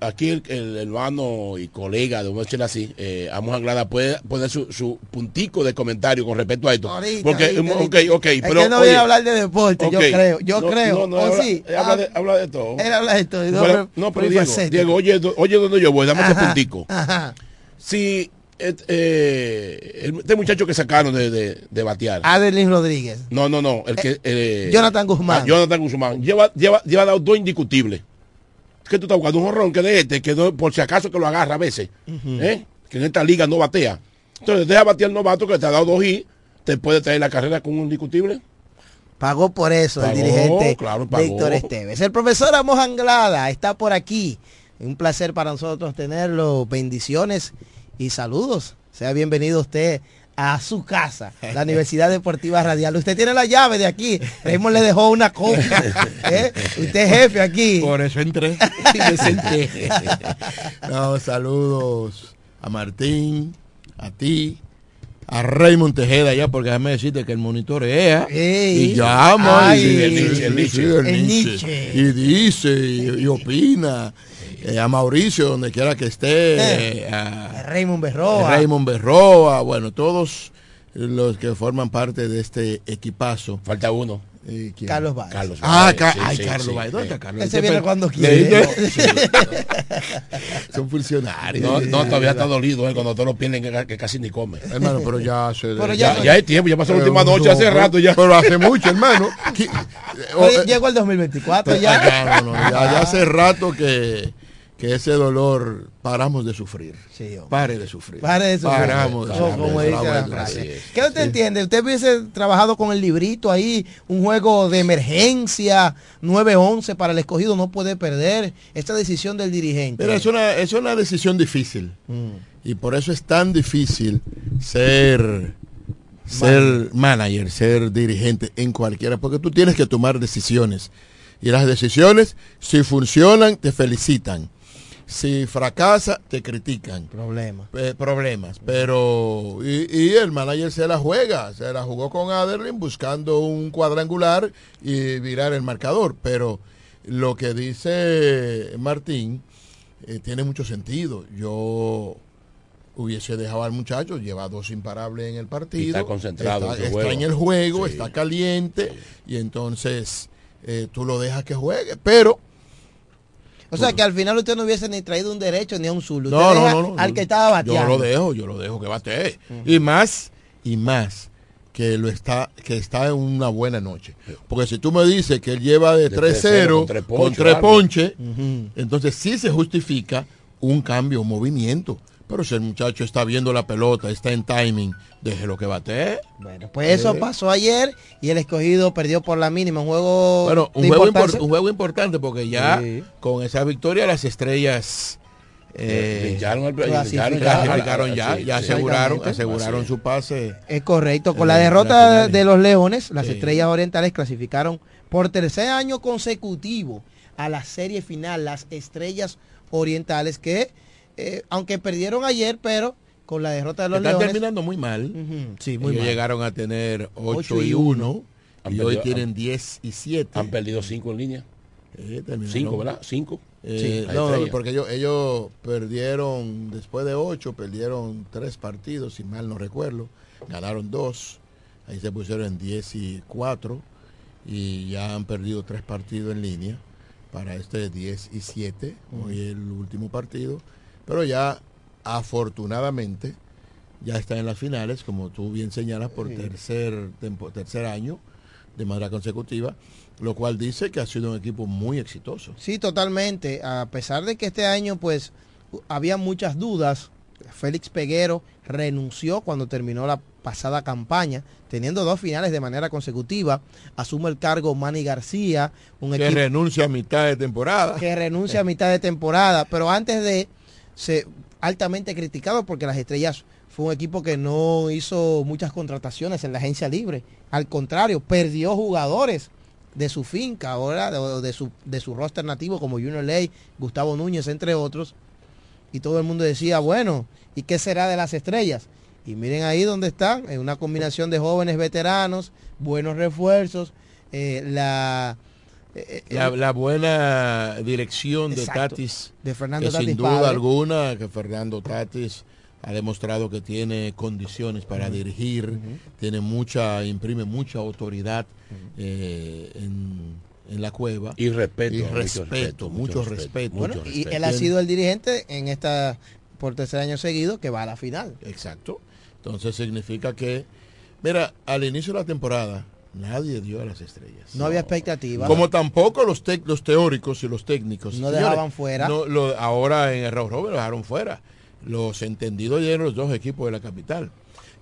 aquí el, hermano y colega de un así, eh, Amos Anglada, puede poner su, su, puntico de comentario con respecto a esto. Porque, ok, ok, pero. que no viene a hablar de deporte, yo creo, yo creo. No, habla, sí? habla, de, habla, de, todo. Él habla de todo. No, pero Diego, Diego, oye, oye donde yo voy, dame ese puntico. Ajá. Si eh, este muchacho que sacaron de, de, de batear. Adelín Rodríguez. No, no, no. El que, eh, eh Jonathan Guzmán. Ah, Jonathan Guzmán. Lleva, lleva, lleva dado dos indiscutibles que tú estás jugando un horrón que de este, que por si acaso que lo agarra a veces, ¿eh? que en esta liga no batea. Entonces deja batear novato que te ha dado dos y te puede traer la carrera con un discutible. Pagó por eso el dirigente Víctor Esteves. El profesor Amos Anglada está por aquí. Un placer para nosotros tenerlo. Bendiciones y saludos. Sea bienvenido usted a su casa, la Universidad Deportiva Radial. Usted tiene la llave de aquí. Raymond le dejó una copia. ¿eh? Usted es jefe aquí. Por eso entré. no, saludos a Martín, a ti, a Raymond Tejeda ya, porque déjame decirte que el monitor es y llama y, dice y opina eh, a Mauricio, donde quiera que esté, eh, a, Raymond Berroa. Raymond Berroa, bueno, todos los que forman parte de este equipazo. Falta uno. Carlos Valls. Carlos Ah, ay, Carlos Valls. ¿Dónde está Carlos? Ese viene cuando quiere. Son funcionarios. No, no, todavía está dolido eh, cuando todos lo pierden que, casi ni come. Hermano, pero ya se... Pero ya, ya, hay tiempo, ya pasó la última noche, hace rato ya. Pero hace mucho, hermano. Llegó el 2024 ya. Ya, no, no, ya, ya hace rato que que ese dolor paramos de sufrir. Pare de sufrir. Pare de sufrir. Paramos de sufrir. ¿Qué usted entiende? ¿Usted hubiese trabajado con el librito ahí, un juego de emergencia, 9-11 para el escogido, no puede perder esta decisión del dirigente? Pero es una, es una decisión difícil. Mm. Y por eso es tan difícil ser ser manager, ser dirigente en cualquiera, porque tú tienes que tomar decisiones. Y las decisiones, si funcionan, te felicitan. Si fracasa, te critican. Problemas. Eh, problemas. Pero, y, y el manager se la juega. Se la jugó con Aderlin buscando un cuadrangular y virar el marcador. Pero lo que dice Martín eh, tiene mucho sentido. Yo hubiese dejado al muchacho, lleva dos imparables en el partido. Y está concentrado Está, en está el juego, Sí. está caliente. Y entonces eh, tú lo dejas que juegue. Pero O sea que al final usted no hubiese ni traído un derecho ni a un zurdo. Usted No, no, deja no, no. Al que estaba bateando. Yo lo dejo, yo lo dejo que batee. Y más, y más, que lo está, que está en una buena noche. Porque si tú me dices que él lleva de, De 3-0 3-0 con tres ponches, ponches, entonces sí se justifica un cambio, un movimiento. Pero si el muchacho está viendo la pelota, está en timing, déjelo que batee. Bueno, pues eso Eh. pasó ayer y el escogido perdió por la mínima. Un juego. Bueno, un de juego, impor- un juego importante porque ya Sí. con esa victoria las estrellas eh, al- clasificaron ya. clasificaron ya, Sí, ya sí. aseguraron, aseguraron su pase. Es correcto. Con la derrota de los Leones, las Sí. estrellas orientales clasificaron por tercer año consecutivo a la serie final, las estrellas orientales, que eh, aunque perdieron ayer, pero con la derrota de los Están Leones. terminando muy mal. Ujú, sí, muy Ellos mal. llegaron a tener 8, Ocho y y 1 Han y hoy perdido- tienen han- 10 y 7. Han perdido cinco en línea. Eh, terminaron- Cinco, ¿verdad? Cinco. Eh, Sí, no, estrella. porque ellos, ellos perdieron, después de 8, perdieron 3 partidos, si mal no recuerdo. Ganaron 2. Ahí se pusieron en 10 y 4. Y ya han perdido 3 partidos en línea para este 10 y 7. Hoy el último partido. Pero ya, afortunadamente, ya está en las finales, como tú bien señalas, por tercer, tempo- tercer año de manera consecutiva, lo cual dice que ha sido un equipo muy exitoso. Sí, totalmente. A pesar de que este año, pues, había muchas dudas, Félix Peguero renunció cuando terminó la pasada campaña, teniendo dos finales de manera consecutiva. Asume el cargo Manny García, un que equipo renuncia a mitad de temporada. que renuncia a mitad de temporada, pero antes de ser altamente criticado porque las estrellas fue un equipo que no hizo muchas contrataciones en la agencia libre. Al contrario, perdió jugadores de su finca ahora, de, de su, de su roster nativo como Junior Ley, Gustavo Núñez, entre otros. Y todo el mundo decía, bueno, ¿y qué será de las estrellas? Y miren ahí donde están, en una combinación de jóvenes veteranos, buenos refuerzos, eh, la... eh, eh, La, la buena dirección de Exacto. Tatis, de Fernando que Tatis sin duda padre. alguna que Fernando Tatis ha demostrado que tiene condiciones para dirigir, tiene mucha, imprime mucha autoridad eh, en, en la cueva. Y respeto, Y mucho respeto, respeto, mucho mucho respeto. respeto, Bueno, mucho y respeto. él ha sido el dirigente en esta por tercer año seguido que va a la final. Exacto. Entonces significa que, mira, al inicio de la temporada nadie dio a las estrellas. No había expectativa. Como tampoco los, los teóricos y los técnicos. No Señores, dejaban fuera. no, lo- ahora en el Round Robin lo dejaron fuera. Los entendidos eran los dos equipos de la capital.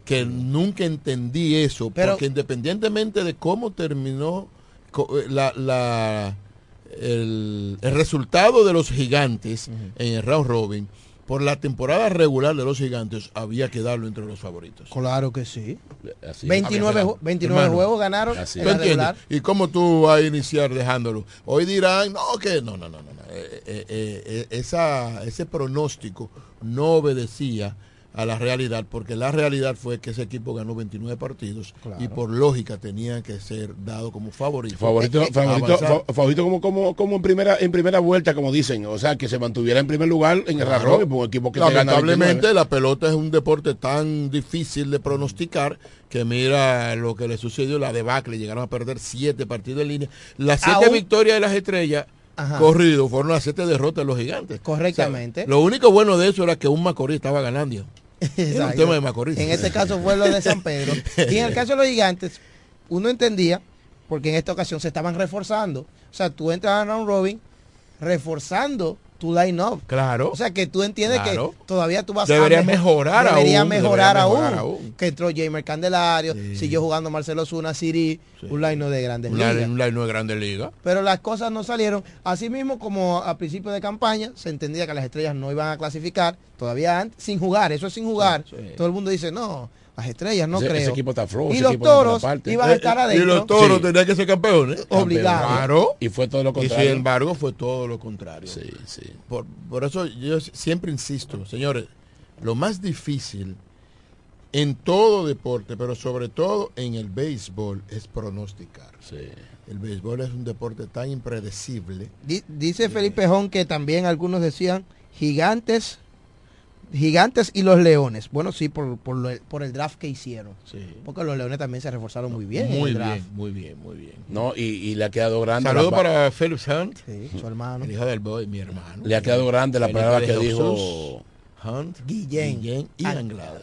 Que nunca entendí eso, Pero- porque independientemente de cómo terminó eh, la, la- el, el resultado de los gigantes en el Round Robin, por la temporada regular de los gigantes había que darlo entre los favoritos. Claro que sí. Así es. 29, ju- 29 Hermano, juegos ganaron así en regular. ¿Y cómo tú vas a iniciar dejándolo? Hoy dirán, no, que no, no, no, no. no. Eh, eh, eh, eh, esa, ese pronóstico no obedecía a la realidad, porque la realidad fue que ese equipo ganó 29 partidos y por lógica tenía que ser dado como favorito. Favorito, Eh, eh, favorito, avanzar. fa- favorito como, como, como en primera, en primera vuelta, como dicen, o sea, que se mantuviera en primer lugar en el Claro. Robin, un equipo que te gana Lamentablemente 29. la pelota es un deporte tan difícil de pronosticar que mira lo que le sucedió, la debacle, llegaron a perder siete partidos en línea. Las siete Aún- victorias de las estrellas Ajá. corrido fueron las siete derrotas de los gigantes. Correctamente. O sea, lo único bueno de eso era que un Macorís estaba ganando. Era un Exacto. tema de Macorís. En este caso fue lo de San Pedro. Y en el caso de los gigantes, uno entendía, porque en esta ocasión se estaban reforzando. O sea, tú entras a round robin reforzando tu line-up. Claro. O sea, que tú entiendes Claro. que todavía tú vas Debería a mejorar debería aún, mejorar, debería mejorar aún. Que entró Jamer Candelario, siguió jugando Marcelo Zuna, Siri, un line de grandes ligas. un line no es grande liga. Pero las cosas no salieron. Así mismo como a principio de campaña se entendía que las estrellas no iban a clasificar, todavía antes, sin jugar, eso es sin jugar. Sí, sí. Todo el mundo dice, no, las estrellas, no Ese- creo. ese equipo está flojo, y los toros iban a estar Eh, adentro. Y los toros Sí. tenían que ser campeones. Obligado. Claro. Y fue todo lo Y contrario. sin embargo fue todo lo contrario. Sí, sí. Por, por eso yo siempre insisto, señores, lo más difícil en todo deporte, pero sobre todo en el béisbol, es pronosticar. El béisbol es un deporte tan impredecible. Di- Dice Felipe Jón que también algunos decían gigantes, gigantes y los leones. Bueno, sí, por, por, lo- por el draft que hicieron. Porque los leones también se reforzaron muy bien. en Muy el bien, draft. muy bien, muy bien. No, y, y le ha quedado grande. Saludos para Phillips Hunt, su hermano. el hijo del boy, mi hermano. Le ha quedado grande la El palabra que dijo. Hunt, Guillén. Guillén y Ah, Anglada.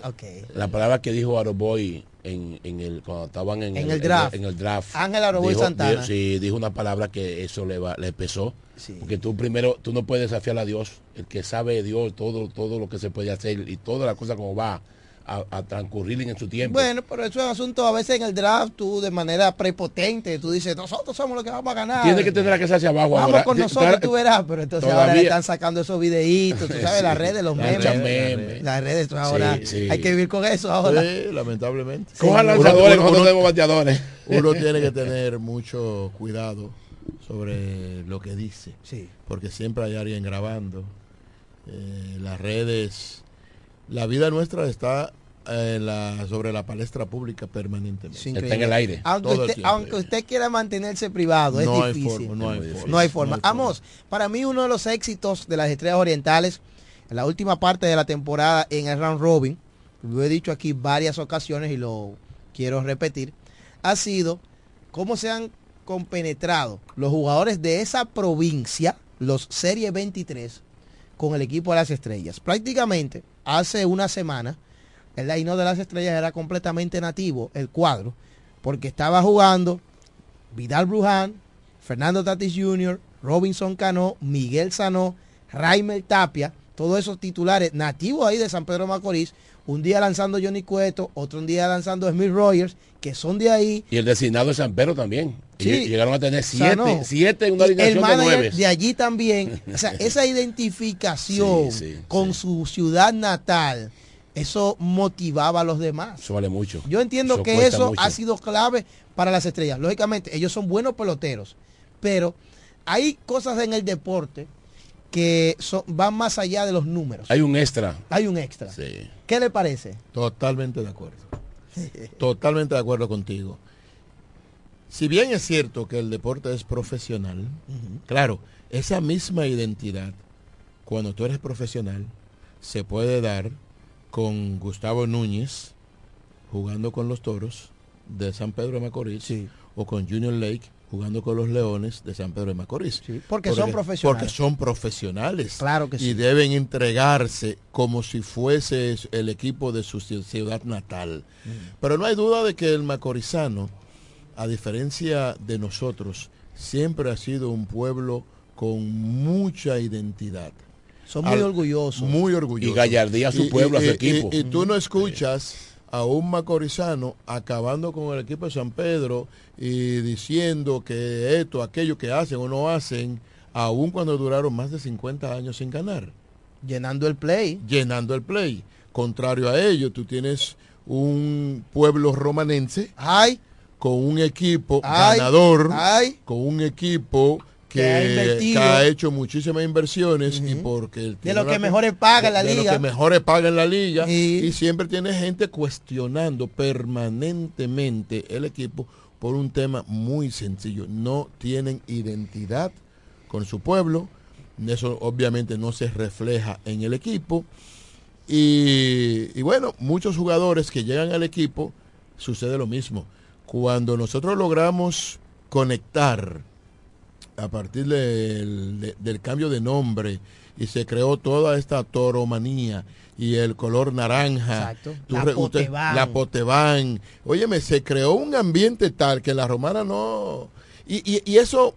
La palabra que dijo Aroboy en, en el cuando estaban en, En el draft. En el, draft. Ángel Aroboy Dijo- Santana. dijo- sí, dijo una palabra que eso le va, le pesó. Porque tú primero, tú no puedes desafiar a Dios, el que sabe de Dios todo, todo lo que se puede hacer y toda la cosa como va a, a transcurrir en su tiempo. Bueno, pero eso es asunto a veces en el draft, tú de manera prepotente, tú dices, nosotros somos los que vamos a ganar. Tiene que tener que hacerse abajo Vamos ahora. con nosotros, claro, tú verás, pero entonces ahora le están sacando esos videitos, tú sabes, Sí, las redes, los memes. las redes. Las redes, tú ahora Sí, sí. hay que vivir con eso ahora. Sí, lamentablemente. Cojan lanzadores, uno- nosotros uno- tenemos bateadores. Uno tiene que tener mucho cuidado sobre lo que dice. Sí. Porque siempre hay alguien grabando. Eh, las redes. La vida nuestra está eh, la- sobre la palestra pública permanentemente. Es increíble. Aunque Todo el usted, tiempo. aunque usted quiera mantenerse privado, No es difícil. forma, no hay forma. No hay forma. No hay forma. Amos, para mí uno de los éxitos de las Estrellas Orientales en la última parte de la temporada en el round robin, lo he dicho aquí varias ocasiones y lo quiero repetir, ha sido cómo se han compenetrado los jugadores de esa provincia, los Serie 23, con el equipo de las estrellas. Prácticamente hace una semana, el line de las estrellas era completamente nativo, el cuadro, porque estaba jugando Vidal Bruján, Fernando Tatis Jr., Robinson Cano, Miguel Sanó, Raimel Tapia, todos esos titulares nativos ahí de San Pedro Macorís, un día lanzando Johnny Cueto, otro un día lanzando Smith Rogers, que son de ahí. Y el designado de San Pedro también. Sí. Y Llegaron a tener siete, Sanó. siete en una el alineación de nueve. de allí también. O sea, esa identificación Sí, sí, con su ciudad natal, eso motivaba a los demás. Eso vale mucho. Yo entiendo Eso que eso mucho. ha sido clave para las estrellas. Lógicamente, ellos son buenos peloteros, pero hay cosas en el deporte que son- van más allá de los números. Hay un extra. Hay un extra. Sí. ¿Qué le parece? Totalmente de acuerdo. Totalmente de acuerdo contigo. Si bien es cierto que el deporte es profesional, claro, esa misma identidad, cuando tú eres profesional, se puede dar con Gustavo Núñez jugando con los Toros de San Pedro de Macorís o con Junior Lake jugando con los Leones de San Pedro de Macorís. porque son profesionales. Porque son profesionales. Claro que Y sí. deben entregarse como si fuese el equipo de su ci- ciudad natal. Mm. Pero no hay duda de que el macorizano, a diferencia de nosotros, siempre ha sido un pueblo con mucha identidad. Son muy orgullosos. Muy orgullosos. Y gallardía a su pueblo, a su equipo. Y, tú no escuchas a un macorizano acabando con el equipo de San Pedro y diciendo que esto, aquello que hacen o no hacen, aun cuando duraron más de 50 años sin ganar. Llenando el play. Llenando el play. Contrario a ello, tú tienes un pueblo romanense con un equipo Ay, ganador, ay. con un equipo que, Que ha invertido. que ha hecho muchísimas inversiones y porque el- De lo que mejores paga en la de liga. lo que mejores paga en la liga y siempre tiene gente cuestionando permanentemente el equipo por un tema muy sencillo. No tienen identidad con su pueblo. Eso obviamente no se refleja en el equipo. Y, y bueno muchos jugadores que llegan al equipo sucede lo mismo. Cuando nosotros logramos conectar a partir del, de- del cambio de nombre y se creó toda esta toromanía y el color naranja. Exacto. La re- usted- Potebán. la Potebán. Óyeme, se creó un ambiente tal que la romana no... Y, y- y eso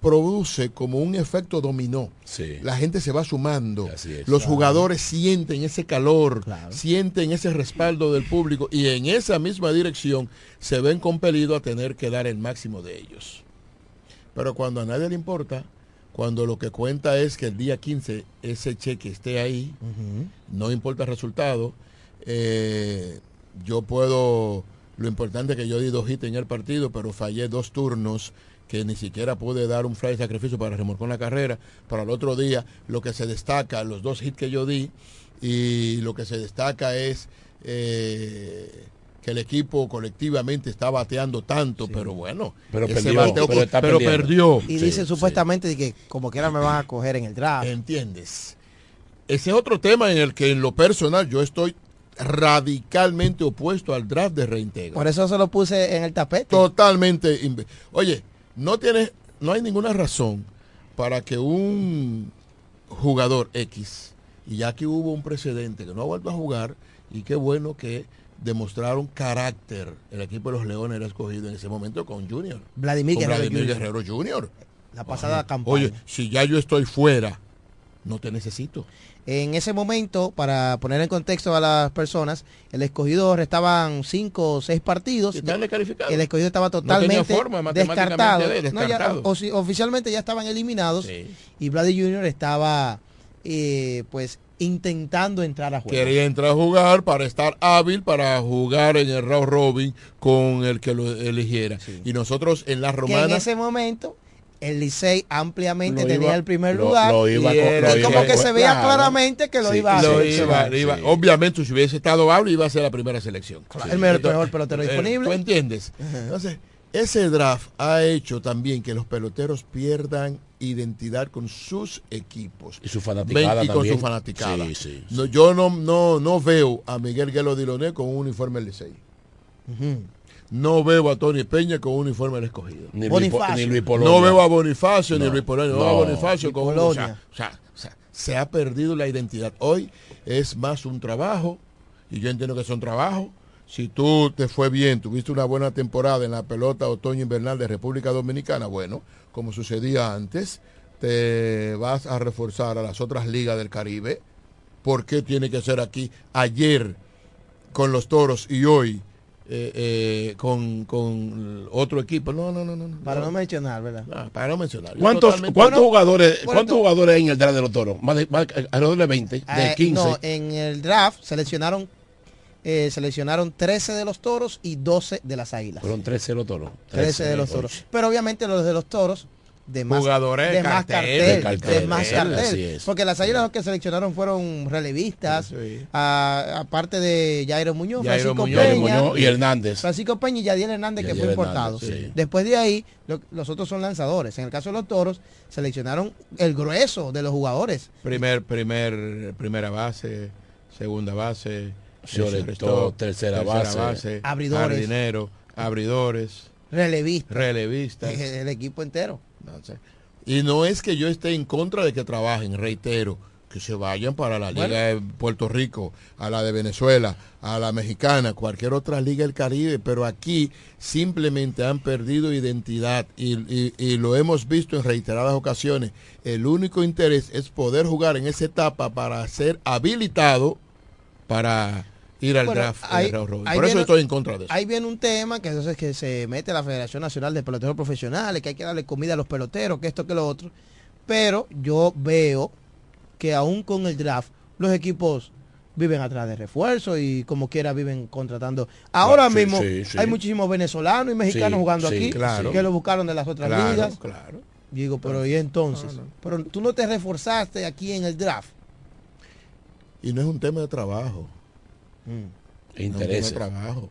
produce como un efecto dominó. Sí. La gente se va sumando. es. Los Claro. jugadores sienten ese calor, sienten ese respaldo del público y en esa misma dirección se ven compelidos a tener que dar el máximo de ellos. Pero cuando a nadie le importa, cuando lo que cuenta es que el día 15 ese cheque esté ahí, no importa el resultado, eh, yo puedo, lo importante es que yo di dos hits en el partido, pero fallé dos turnos que ni siquiera pude dar un fly de sacrificio para remolcar la carrera. Para el otro día, lo que se destaca, los dos hits que yo di, y lo que se destaca es eh, que el equipo colectivamente está bateando tanto, pero bueno, Pero ese perdió, bateo pero está perdió. Y dice supuestamente de que como quiera me van a coger en el draft. ¿Entiendes? Ese es otro tema en el que en lo personal yo estoy radicalmente opuesto al draft de reintegro. Por eso se lo puse en el tapete. Totalmente. Oye, no tiene, no hay ninguna razón para que un jugador X, y ya que hubo un precedente que no ha vuelto a jugar, y qué bueno que demostraron carácter el equipo de los Leones era escogido en ese momento con Junior. Vladimir con Guerrero Vladimir Jr. Guerrero Jr. La pasada campaña. Oye, si ya yo estoy fuera, no te necesito. En ese momento, para poner en contexto a las personas, el escogido restaban cinco o seis partidos. Están descalificados. El escogido estaba totalmente forma, descartado. de- No, ya, descartado. oficialmente ya estaban eliminados y Vladi Jr. estaba eh, pues intentando entrar a juego. Quería entrar a jugar para estar hábil para jugar en el round robin con el que lo eligiera. Y nosotros en la que en romana ese momento el Licey ampliamente Lo tenía iba- el primer lo- lugar lo iba y, era- como iba que se veía claro. claramente que lo Sí, iba a lo hacer. iba- lo iba- Obviamente, si hubiese estado hábil, iba a ser la primera selección. el mejor- pelotero eh, disponible. ¿Tú entiendes? Entonces, ese draft ha hecho también que los peloteros pierdan identidad con sus equipos. Y su fanaticada Ven- y con también. su fanaticada. Sí, sí, No, yo no, no, no veo a Miguel Guelo Diloné con un uniforme del Licey. No veo a Tony Peña con un uniforme del escogido. Ni Bonifacio. ni Luis Polonia. No veo a Bonifacio ni. Luis Polonia. No, No. veo a Bonifacio Ni con un... O Polonia. sea, o sea, o sea, se ha perdido la identidad. Hoy es más un trabajo, y yo entiendo que son trabajos. Si tú te fue bien, tuviste una buena temporada en la pelota otoño-invernal de República Dominicana, bueno, como sucedía antes, te vas a reforzar a las otras ligas del Caribe. ¿Por qué tiene que ser aquí ayer con los toros y hoy eh, eh, con, con otro equipo? No, no, no, no. Para no mencionar, ¿verdad? Ah, para no mencionar. ¿Cuántos, totalmente- cuántos Bueno, jugadores, cuántos jugadores hay en el draft de los toros? Más de, más, alrededor de 20, de Eh, 15. No, en el draft seleccionaron eh, seleccionaron 13 de los toros y 12 de las águilas. Fueron 13 los toros. 13 de los toros. Pero obviamente los de los toros de más Jugadores de de más cartel, cartel, de de, más cartel. Porque las águilas los que seleccionaron fueron relevistas, Sí. aparte de Jairo Muñoz, Jairo Francisco Muñoz, Peña, Muñoz y Hernández. Francisco Peña y Yadiel Hernández que Yadiel fue importado. Sí. Después de ahí, lo- los otros son lanzadores. En el caso de los toros, seleccionaron el grueso de los jugadores. Primer, primer, primera base, segunda base, Shortstop, shortstop, tercera base, abridores. jardinero, abridores, Relevistas. relevistas. El equipo entero. Y no es que yo esté en contra de que trabajen, reitero, que se vayan para la Bueno. Liga de Puerto Rico, a la de Venezuela, a la mexicana, cualquier otra liga del Caribe, pero aquí simplemente han perdido identidad y, y- y lo hemos visto en reiteradas ocasiones. El único interés es poder jugar en esa etapa para ser habilitado para ir al Bueno, draft. ahí Por eso viene- estoy en contra de eso. Ahí viene un tema que entonces que se mete la Federación Nacional de Peloteros Profesionales, que hay que darle comida a los peloteros, que esto, que lo otro. Pero yo veo que aún con el draft, los equipos viven atrás de refuerzos y como quiera viven contratando. Ahora Sí, mismo sí, sí. hay muchísimos venezolanos y mexicanos Sí, jugando sí, aquí claro. que lo buscaron de las otras Claro, ligas. claro. Digo, pero ¿y entonces? Pero tú no te reforzaste aquí en el draft. Y no es un tema de trabajo. No de trabajo.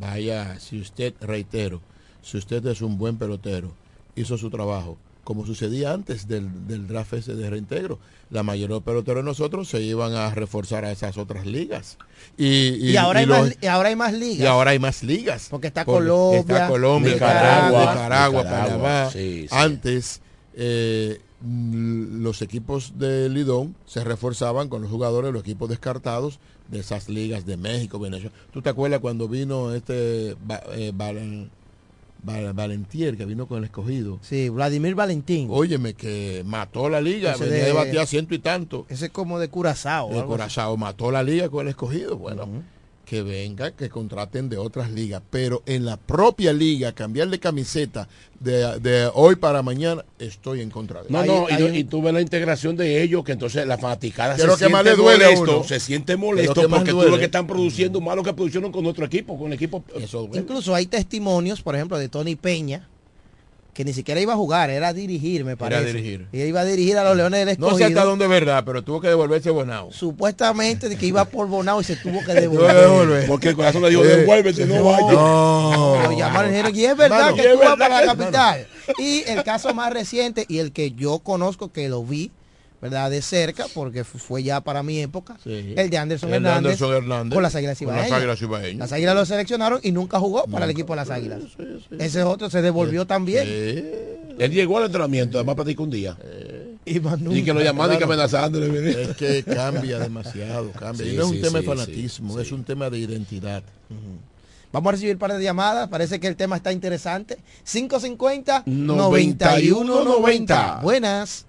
Vaya, si usted, reitero, si usted es un buen pelotero, hizo su trabajo, como sucedía antes del, del draft ese de reintegro, la mayoría de los peloteros de nosotros se iban a reforzar a esas otras ligas. Y, Y, ahora, hay los- más, y ahora hay más ligas. y ahora hay más ligas. Porque está Porque Colombia, está Colombia, Nicaragua, Nicaragua, Nicaragua, Nicaragua, Panamá. sí, sí. Antes eh, mm, los equipos de Lidón se reforzaban con los jugadores, los equipos descartados de esas ligas de México, Venezuela. ¿Tú te acuerdas cuando vino este eh, Valen- Val- Valentier, que vino con el escogido? Sí, Vladimir Valentín. Óyeme, que mató la liga, Ese venía de- de ciento y tanto. Ese es como de Curazao. Así. Curazao mató la liga con el escogido. Bueno, que venga, que contraten de otras ligas, pero en la propia liga, cambiar de camiseta de, de hoy para mañana, estoy en contra de No, eso. no, y, y tú ves la integración de ellos, que entonces la fanaticada se que más siente le duele a molesto, uno. se siente molesto porque tú lo que están produciendo más lo que produjeron con otro equipo, con el equipo. Incluso hay testimonios, por ejemplo, de Tony Peña, que ni siquiera iba a jugar, era dirigir, me parece. dirigir. Y iba a dirigir a los Leones del No sé Escogido. hasta dónde es verdad, pero tuvo que devolverse Bonao. Supuestamente de que iba por Bonao y se tuvo que devolver. devolver. Porque el corazón le dijo, devuélvete, no, vayas. No. Lo llamaron y dijeron, y es verdad Mano, que tú vas verdad para la capital. Y el caso más reciente y el que yo conozco que lo vi, ¿verdad? De cerca, porque fu- fue ya para mi época, Sí. el de Anderson El de Hernández, Anderson Hernández, con las Águilas con las Ibaeñas. Águilas Ibaeñas. Las Águilas lo seleccionaron y nunca jugó para el equipo de las Águilas. Ese es otro, se devolvió también. Él llegó al entrenamiento, además platicó un día. Y, más Y que lo llamaron y que amenazándole. Es que cambia demasiado, cambia. Y no es un sí, tema sí, de fanatismo, sí, es un tema de identidad. Vamos a recibir un par de llamadas, parece que el tema está interesante. 550 91 9190. Buenas.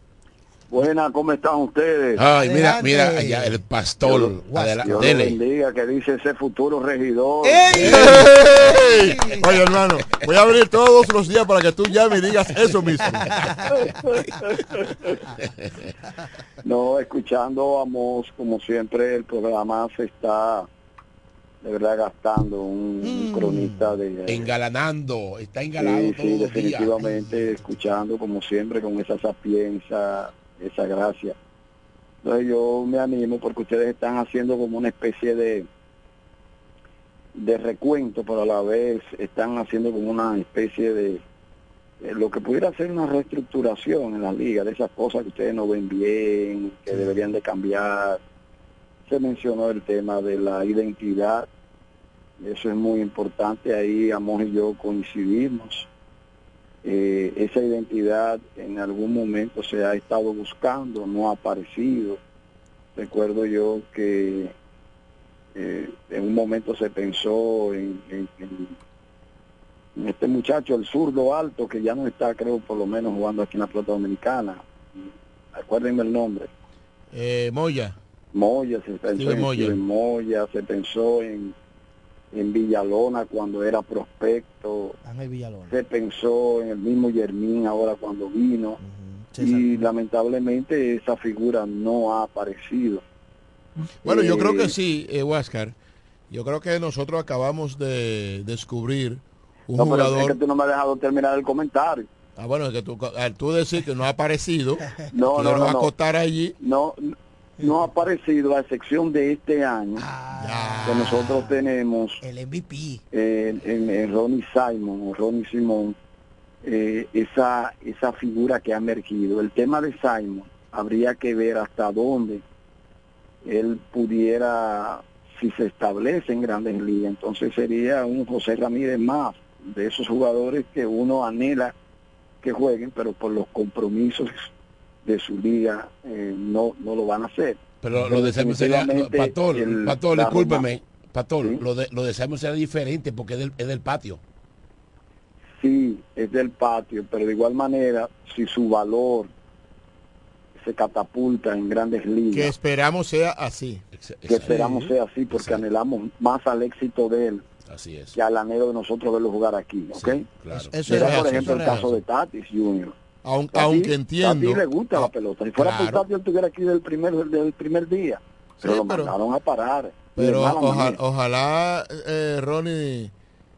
Buenas, ¿cómo están ustedes? Ay, mira, Adelante. mira, allá el pastor. Dios dele. bendiga, que dice ese futuro regidor. ¡Ey! Oye, hermano, voy a abrir todos los días para que tú llames y digas eso mismo. No, escuchando a Mos, como siempre, el programa se está de verdad gastando un, un cronista de... Engalanando, está engalado Sí, todos sí, los días. definitivamente, escuchando como siempre con esa sapienza, esa gracia. Entonces yo me animo porque ustedes están haciendo como una especie de de recuento, pero a la vez están haciendo como una especie de eh, lo que pudiera ser una reestructuración en la liga, de esas cosas que ustedes no ven bien, que deberían de cambiar. Se mencionó el tema de la identidad, eso es muy importante, ahí Amos y yo coincidimos. Eh, esa identidad en algún momento se ha estado buscando, no ha aparecido. Recuerdo yo que eh, en un momento se pensó en, en- este muchacho, el zurdo alto, que ya no está, creo, por lo menos jugando aquí en la pelota dominicana. Acuérdenme el nombre. Eh, Moya. Moya, se pensó en Moya. Moya, se pensó en, en Villalona cuando era prospecto, Ángel Villalona. se pensó en el mismo Yermín ahora cuando vino y lamentablemente esa figura no ha aparecido. Bueno, yo Eh, creo que sí, eh, Huáscar. Yo creo que nosotros acabamos de descubrir un no, pero es jugador. que tú no me has dejado terminar el comentario. Ah, bueno, es que tú, al tú decir que no ha aparecido, No, no, no, no. acotar allí. No, no ha aparecido a excepción de este año Ah. Que nosotros tenemos El MVP. en, en- en Ronnie Simon o Ronnie Simón eh, esa esa figura que ha emergido. El tema de Simon habría que ver hasta dónde él pudiera, si se establece en grandes ligas, entonces sería un José Ramírez más de esos jugadores que uno anhela que jueguen, pero por los compromisos de su liga eh, no, no lo van a hacer. Pero lo de Simon sería, el- Pastor, la discúlpeme, ¿Sí? lo de, lo de Simon será diferente porque es del, es del patio. Sí, es del patio, pero de igual manera, si su valor se catapulta en grandes ligas, Que esperamos sea así. que esperamos sea así, porque anhelamos más al éxito de él Así es. que al anhelo de nosotros verlo jugar aquí, ¿ok? claro. Eso Mira, es por ejemplo, el eso caso de Tatis Junior. Aun- aunque entiendo. Tatis le gusta la Ah, pelota. Si fuera claro. por Tatis, él estuviera aquí del primer, del primer día. Pero Sí, lo pero- mandaron a parar. Pero De mala oja- manera. ojalá eh, Ronnie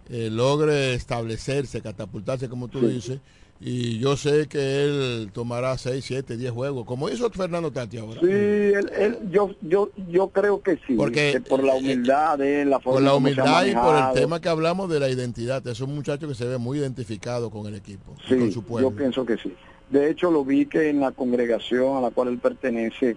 eh, logre establecerse, catapultarse, como tú Sí. dices. Y yo sé que él tomará 6, 7, 10 juegos, como hizo Fernando Tati ahora. Sí, él, él- yo, yo, yo creo que sí. Porque, que por la humildad de él, la forma Por la humildad y por el tema que hablamos de la identidad. Es un muchacho que se ve muy identificado con el equipo, Sí, con su pueblo. yo pienso que sí. De hecho, lo vi que en la congregación a la cual él pertenece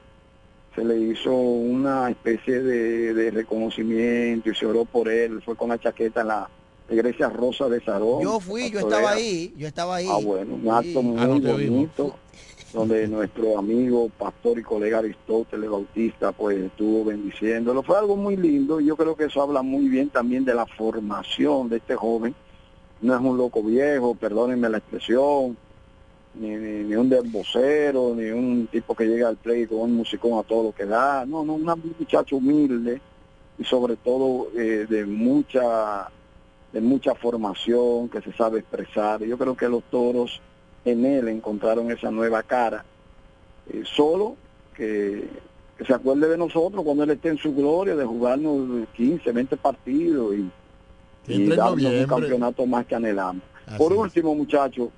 se le hizo una especie de, de reconocimiento y se oró por él. Fue con la chaqueta en la iglesia Rosa de Sarón. Yo fui, yo estaba ahí, yo estaba ahí. Ah, bueno, un acto muy Ah, no vimos. bonito, donde nuestro amigo, pastor y colega Aristóteles Bautista, pues estuvo bendiciéndolo. Fue algo muy lindo y yo creo que eso habla muy bien también de la formación de este joven. No es un loco viejo, perdónenme la expresión, ni, ni, ni un vocero, ni un tipo que llega al play con un musicón a todo lo que da. No, no, un muchacho humilde y sobre todo eh, de mucha de mucha formación, que se sabe expresar. Yo creo que los toros en él encontraron esa nueva cara. Eh, solo que, que se acuerde de nosotros cuando él esté en su gloria, de jugarnos 15, 20 partidos y, y darnos un campeonato más que anhelamos. Así Por último, muchachos,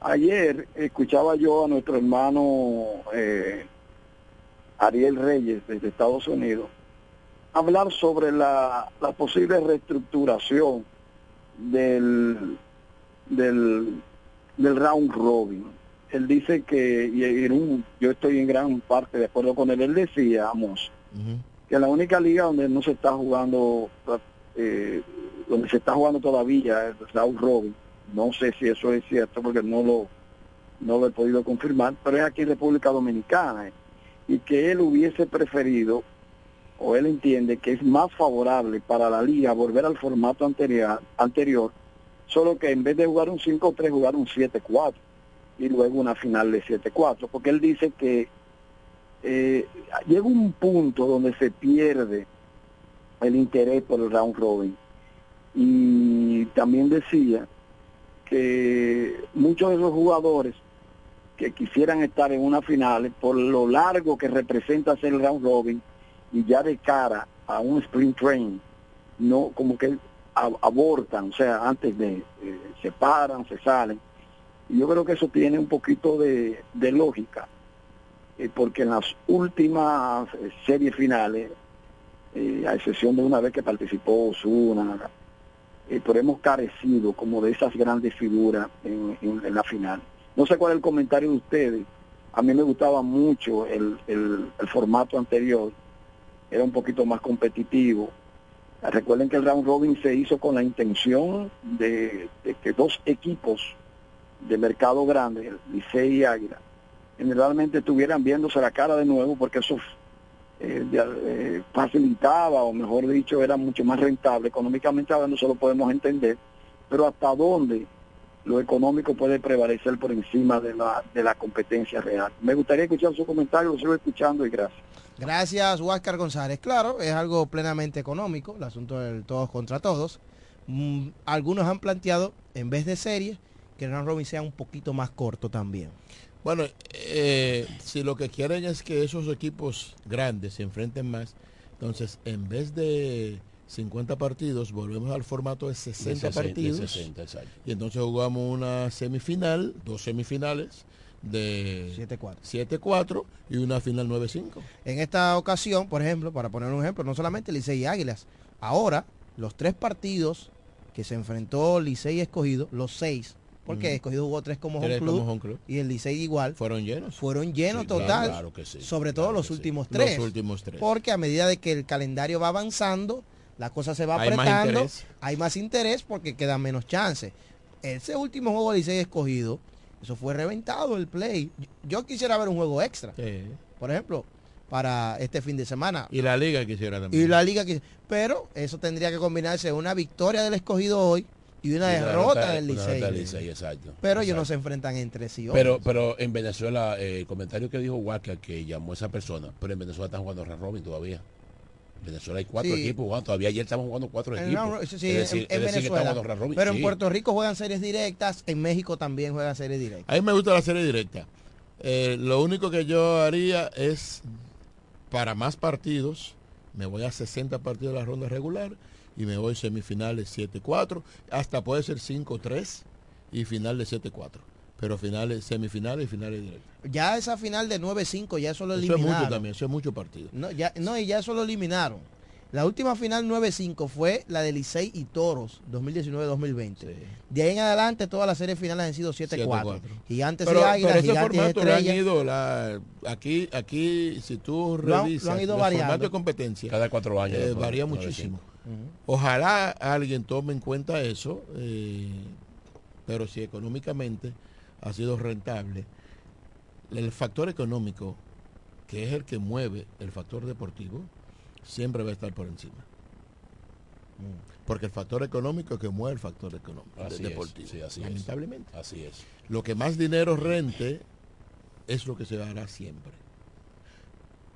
ayer escuchaba yo a nuestro hermano eh, Ariel Reyes desde Estados Unidos hablar sobre la, la posible reestructuración del, del, del round robin. Él dice que, y en un- yo estoy en gran parte de acuerdo con él, él decía, Amos, que la única liga donde no se está jugando, eh, donde se está jugando todavía el round robin, no sé si eso es cierto porque no lo, no lo he podido confirmar, pero es aquí en República Dominicana, eh, y que él hubiese preferido o él entiende que es más favorable para la liga volver al formato anterior, anterior solo que en vez de jugar un 5-3, jugar un 7-4 y luego una final de 7-4, porque él dice que eh, llega un punto donde se pierde el interés por el round robin. Y también decía que muchos de esos jugadores que quisieran estar en una final por lo largo que representa hacer el round robin y ya de cara a un sprint train no como que abortan o sea antes de eh, se paran se salen y yo creo que eso tiene un poquito de, lógica eh, porque en las últimas eh, series finales eh, a excepción de una vez que participó Osuna pero hemos carecido como de esas grandes figuras en, en- la final. No sé cuál es el comentario de ustedes. A mí me gustaba mucho el- el formato anterior, era un poquito más competitivo. Recuerden que el round robin se hizo con la intención de, que dos equipos de mercado grande, Licey y Águila, generalmente estuvieran viéndose la cara de nuevo porque eso eh, eh, facilitaba o mejor dicho era mucho más rentable económicamente hablando eso lo podemos entender pero hasta dónde lo económico puede prevalecer por encima de la de la competencia real me gustaría escuchar su comentario lo sigo escuchando y gracias Gracias, Huáscar González. Claro, es algo plenamente económico, el asunto del todos contra todos. Mm, algunos han planteado, en vez de series, que el round robin sea un poquito más corto también. Bueno, eh, si lo que quieren es que esos equipos grandes se enfrenten más, entonces en vez de 50 partidos, volvemos al formato de 60, De 60, de partidos. 60, exacto. y entonces jugamos una semifinal, dos semifinales de 7-4. 7-4 y una final 9-5. En esta ocasión, por ejemplo, para poner un ejemplo, no solamente Licey y Águilas, ahora los tres partidos que se enfrentó Licey y Escogido, los seis, porque. Escogido jugó tres como home club, como home club. y el Licey igual, fueron llenos. Fueron llenos Sí, claro, total, claro que sí, sobre todo los últimos Los tres. últimos tres. Porque a medida de que el calendario va avanzando, la cosa se va Hay apretando, hay más interés porque quedan menos chances. Ese último juego de Licey escogido, eso fue reventado el play. Yo, quisiera ver un juego extra. Por ejemplo, para este fin de semana. Y la liga quisiera también. Y la liga pero eso tendría que combinarse una victoria del escogido hoy y una Y derrota del derrota del Licey. Licey, exacto. Pero ellos no se enfrentan entre sí. Pero, hoy. pero en Venezuela, eh, el comentario que dijo Walker que llamó a esa persona, pero en Venezuela están jugando round robin todavía. En Venezuela hay cuatro Sí. equipos jugando, todavía ayer estamos jugando cuatro En equipos. sí, es decir, en, en es decir, Venezuela. Pero en. Puerto Rico juegan series directas, en México también juegan series directas. A mí me gusta la serie directa. Eh, lo único que yo haría es, para más partidos, me voy a 60 partidos de la ronda regular y me voy semifinales 7-4, hasta puede ser 5-3 y final de 7-4. Pero finales, semifinales y finales directas. Ya esa final de 9-5, ya eso lo Eso es eliminaron. mucho también, eso es mucho partido. No, ya, no, y ya eso lo eliminaron. La última final 9-5 fue la de Licey y Toros, 2019-2020. De ahí en adelante todas las series finales han sido 7-4. 7-4. Gigantes Pero, y Águilas, pero ese Gigantes formato lo han Estrellas. ido, la, aquí, aquí, si tú Lo han- revisas lo han ido el variando. formato de competencia, Cada cuatro años, eh, varía muchísimo. Ojalá alguien tome en cuenta eso, eh, pero si económicamente ha sido rentable, el factor económico, que es el que mueve el factor deportivo, siempre va a estar por encima. Porque el factor económico es que mueve el factor económico Así de- es, deportivo, sí, así es. lamentablemente. Así es. Lo que más dinero rente es lo que se hará siempre.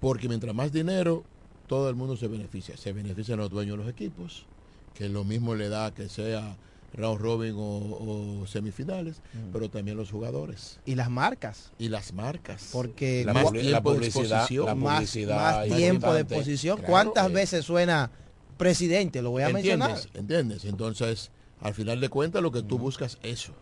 Porque mientras más dinero todo el mundo se beneficia. Se benefician los dueños de los equipos, que lo mismo le da que sea round robin o, o semifinales, pero también los jugadores. Y las marcas. Y las marcas. Porque La más la tiempo de publicidad- exposición, la más, publicidad más tiempo de exposición. Claro, ¿Cuántas eh. veces suena presidente? Lo voy a ¿Entiendes? mencionar. ¿Entiendes? Entonces, al final de cuentas, lo que tú buscas eso.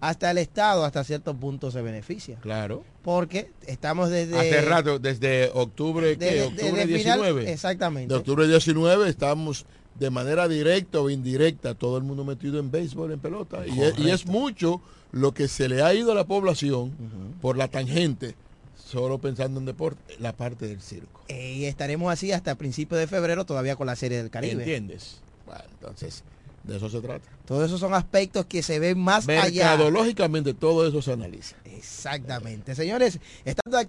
Hasta el Estado, hasta cierto punto, se beneficia. Claro. Porque estamos desde... Hace rato, desde octubre, ¿qué? desde- octubre final- 19. exactamente. De octubre 19 estamos de manera directa o indirecta, todo el mundo metido en béisbol, en pelota. Y es, y es mucho lo que se le ha ido a la población por la tangente, solo pensando en deporte, la parte del circo. Eh, y estaremos así hasta principios de febrero todavía con la Serie del Caribe. ¿Entiendes? Bueno, entonces, de eso se trata. Todos esos son aspectos que se ven más allá. Mercadológicamente todo eso se analiza. Exactamente. Señores, estando aquí